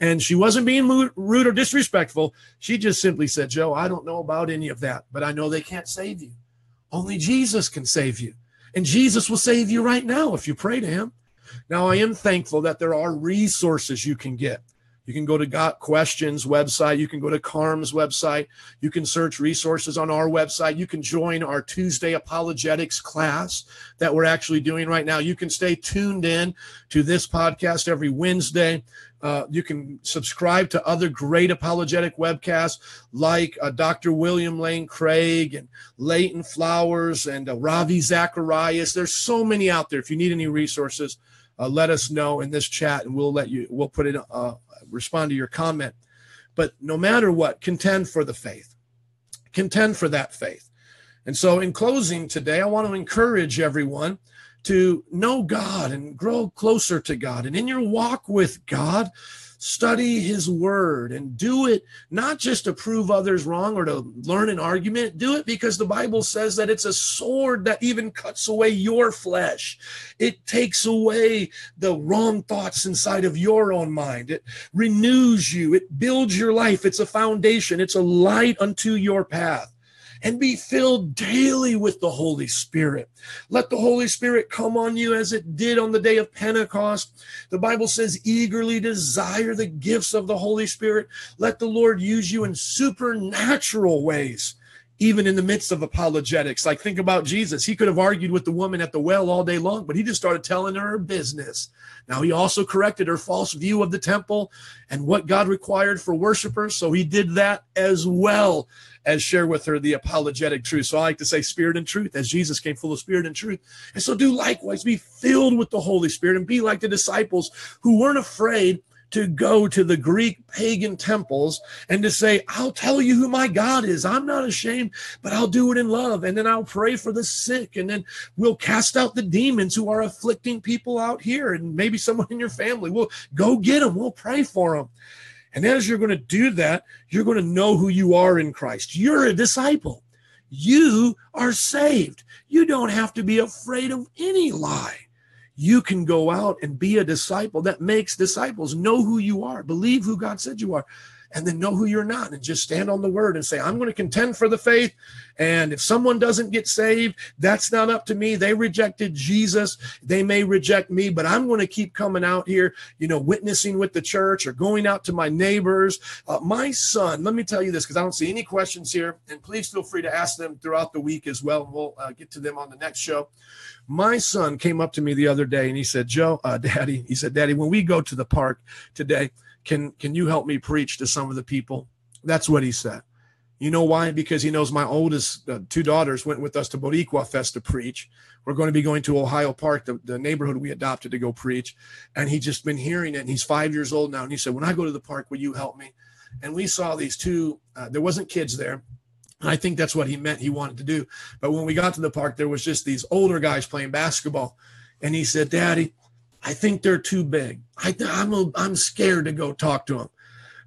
and she wasn't being rude or disrespectful. She just simply said, Joe, I don't know about any of that, but I know they can't save you. Only Jesus can save you. And Jesus will save you right now if you pray to him. Now, I am thankful that there are resources you can get. You can go to Got Questions website. You can go to CARM's website. You can search resources on our website. You can join our Tuesday apologetics class that we're actually doing right now. You can stay tuned in to this podcast every Wednesday. Uh, you can subscribe to other great apologetic webcasts like uh, Dr. William Lane Craig and Leighton Flowers and uh, Ravi Zacharias. There's so many out there. If you need any resources, uh, let us know in this chat and we'll let you we'll put it uh, respond to your comment but no matter what contend for the faith contend for that faith and so in closing today i want to encourage everyone to know god and grow closer to god and in your walk with god study his word and do it not just to prove others wrong or to learn an argument. Do it because the Bible says that it's a sword that even cuts away your flesh. It takes away the wrong thoughts inside of your own mind. It renews you. It builds your life. It's a foundation. It's a light unto your path and be filled daily with the Holy Spirit. Let the Holy Spirit come on you as it did on the day of Pentecost. The Bible says, eagerly desire the gifts of the Holy Spirit. Let the Lord use you in supernatural ways even in the midst of apologetics. Like, think about Jesus. He could have argued with the woman at the well all day long, but he just started telling her her business. Now, he also corrected her false view of the temple and what God required for worshipers. So he did that as well as share with her the apologetic truth. So I like to say spirit and truth, as Jesus came full of spirit and truth. And so do likewise, be filled with the Holy Spirit and be like the disciples who weren't afraid to go to the Greek pagan temples and to say, I'll tell you who my God is. I'm not ashamed, but I'll do it in love. And then I'll pray for the sick. And then we'll cast out the demons who are afflicting people out here. And maybe someone in your family. We'll go get them. We'll pray for them. And as you're going to do that, you're going to know who you are in Christ. You're a disciple. You are saved. You don't have to be afraid of any lie. You can go out and be a disciple that makes disciples know who you are, believe who God said you are and then know who you're not and just stand on the word and say, I'm going to contend for the faith. And if someone doesn't get saved, that's not up to me. They rejected Jesus. They may reject me, but I'm going to keep coming out here, you know, witnessing with the church or going out to my neighbors. Uh, my son, let me tell you this because I don't see any questions here. And please feel free to ask them throughout the week as well. We'll uh, get to them on the next show. My son came up to me the other day and he said, Joe, uh, [laughs] Daddy, he said, Daddy, when we go to the park today, can can you help me preach to some of the people? That's what he said. You know why? Because he knows my oldest uh, two daughters went with us to Boricua Fest to preach. We're going to be going to Ohio Park, the, the neighborhood we adopted to go preach. And he just been hearing it. And he's five years old now. And he said, when I go to the park, will you help me? And we saw these two, uh, there wasn't kids there. And I think that's what he meant he wanted to do. But when we got to the park, there was just these older guys playing basketball. And he said, Daddy, I think they're too big. I, I'm, a, I'm scared to go talk to them.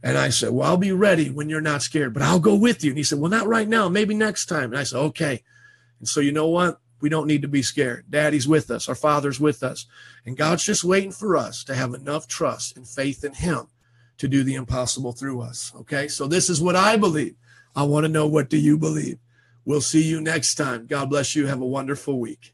And I said, Well, I'll be ready when you're not scared, but I'll go with you. And he said, Well, not right now, maybe next time. And I said, Okay. And so, you know what? We don't need to be scared. Daddy's with us, our Father's with us. And God's just waiting for us to have enough trust and faith in Him to do the impossible through us. Okay. So, this is what I believe. I want to know what do you believe? We'll see you next time. God bless you. Have a wonderful week.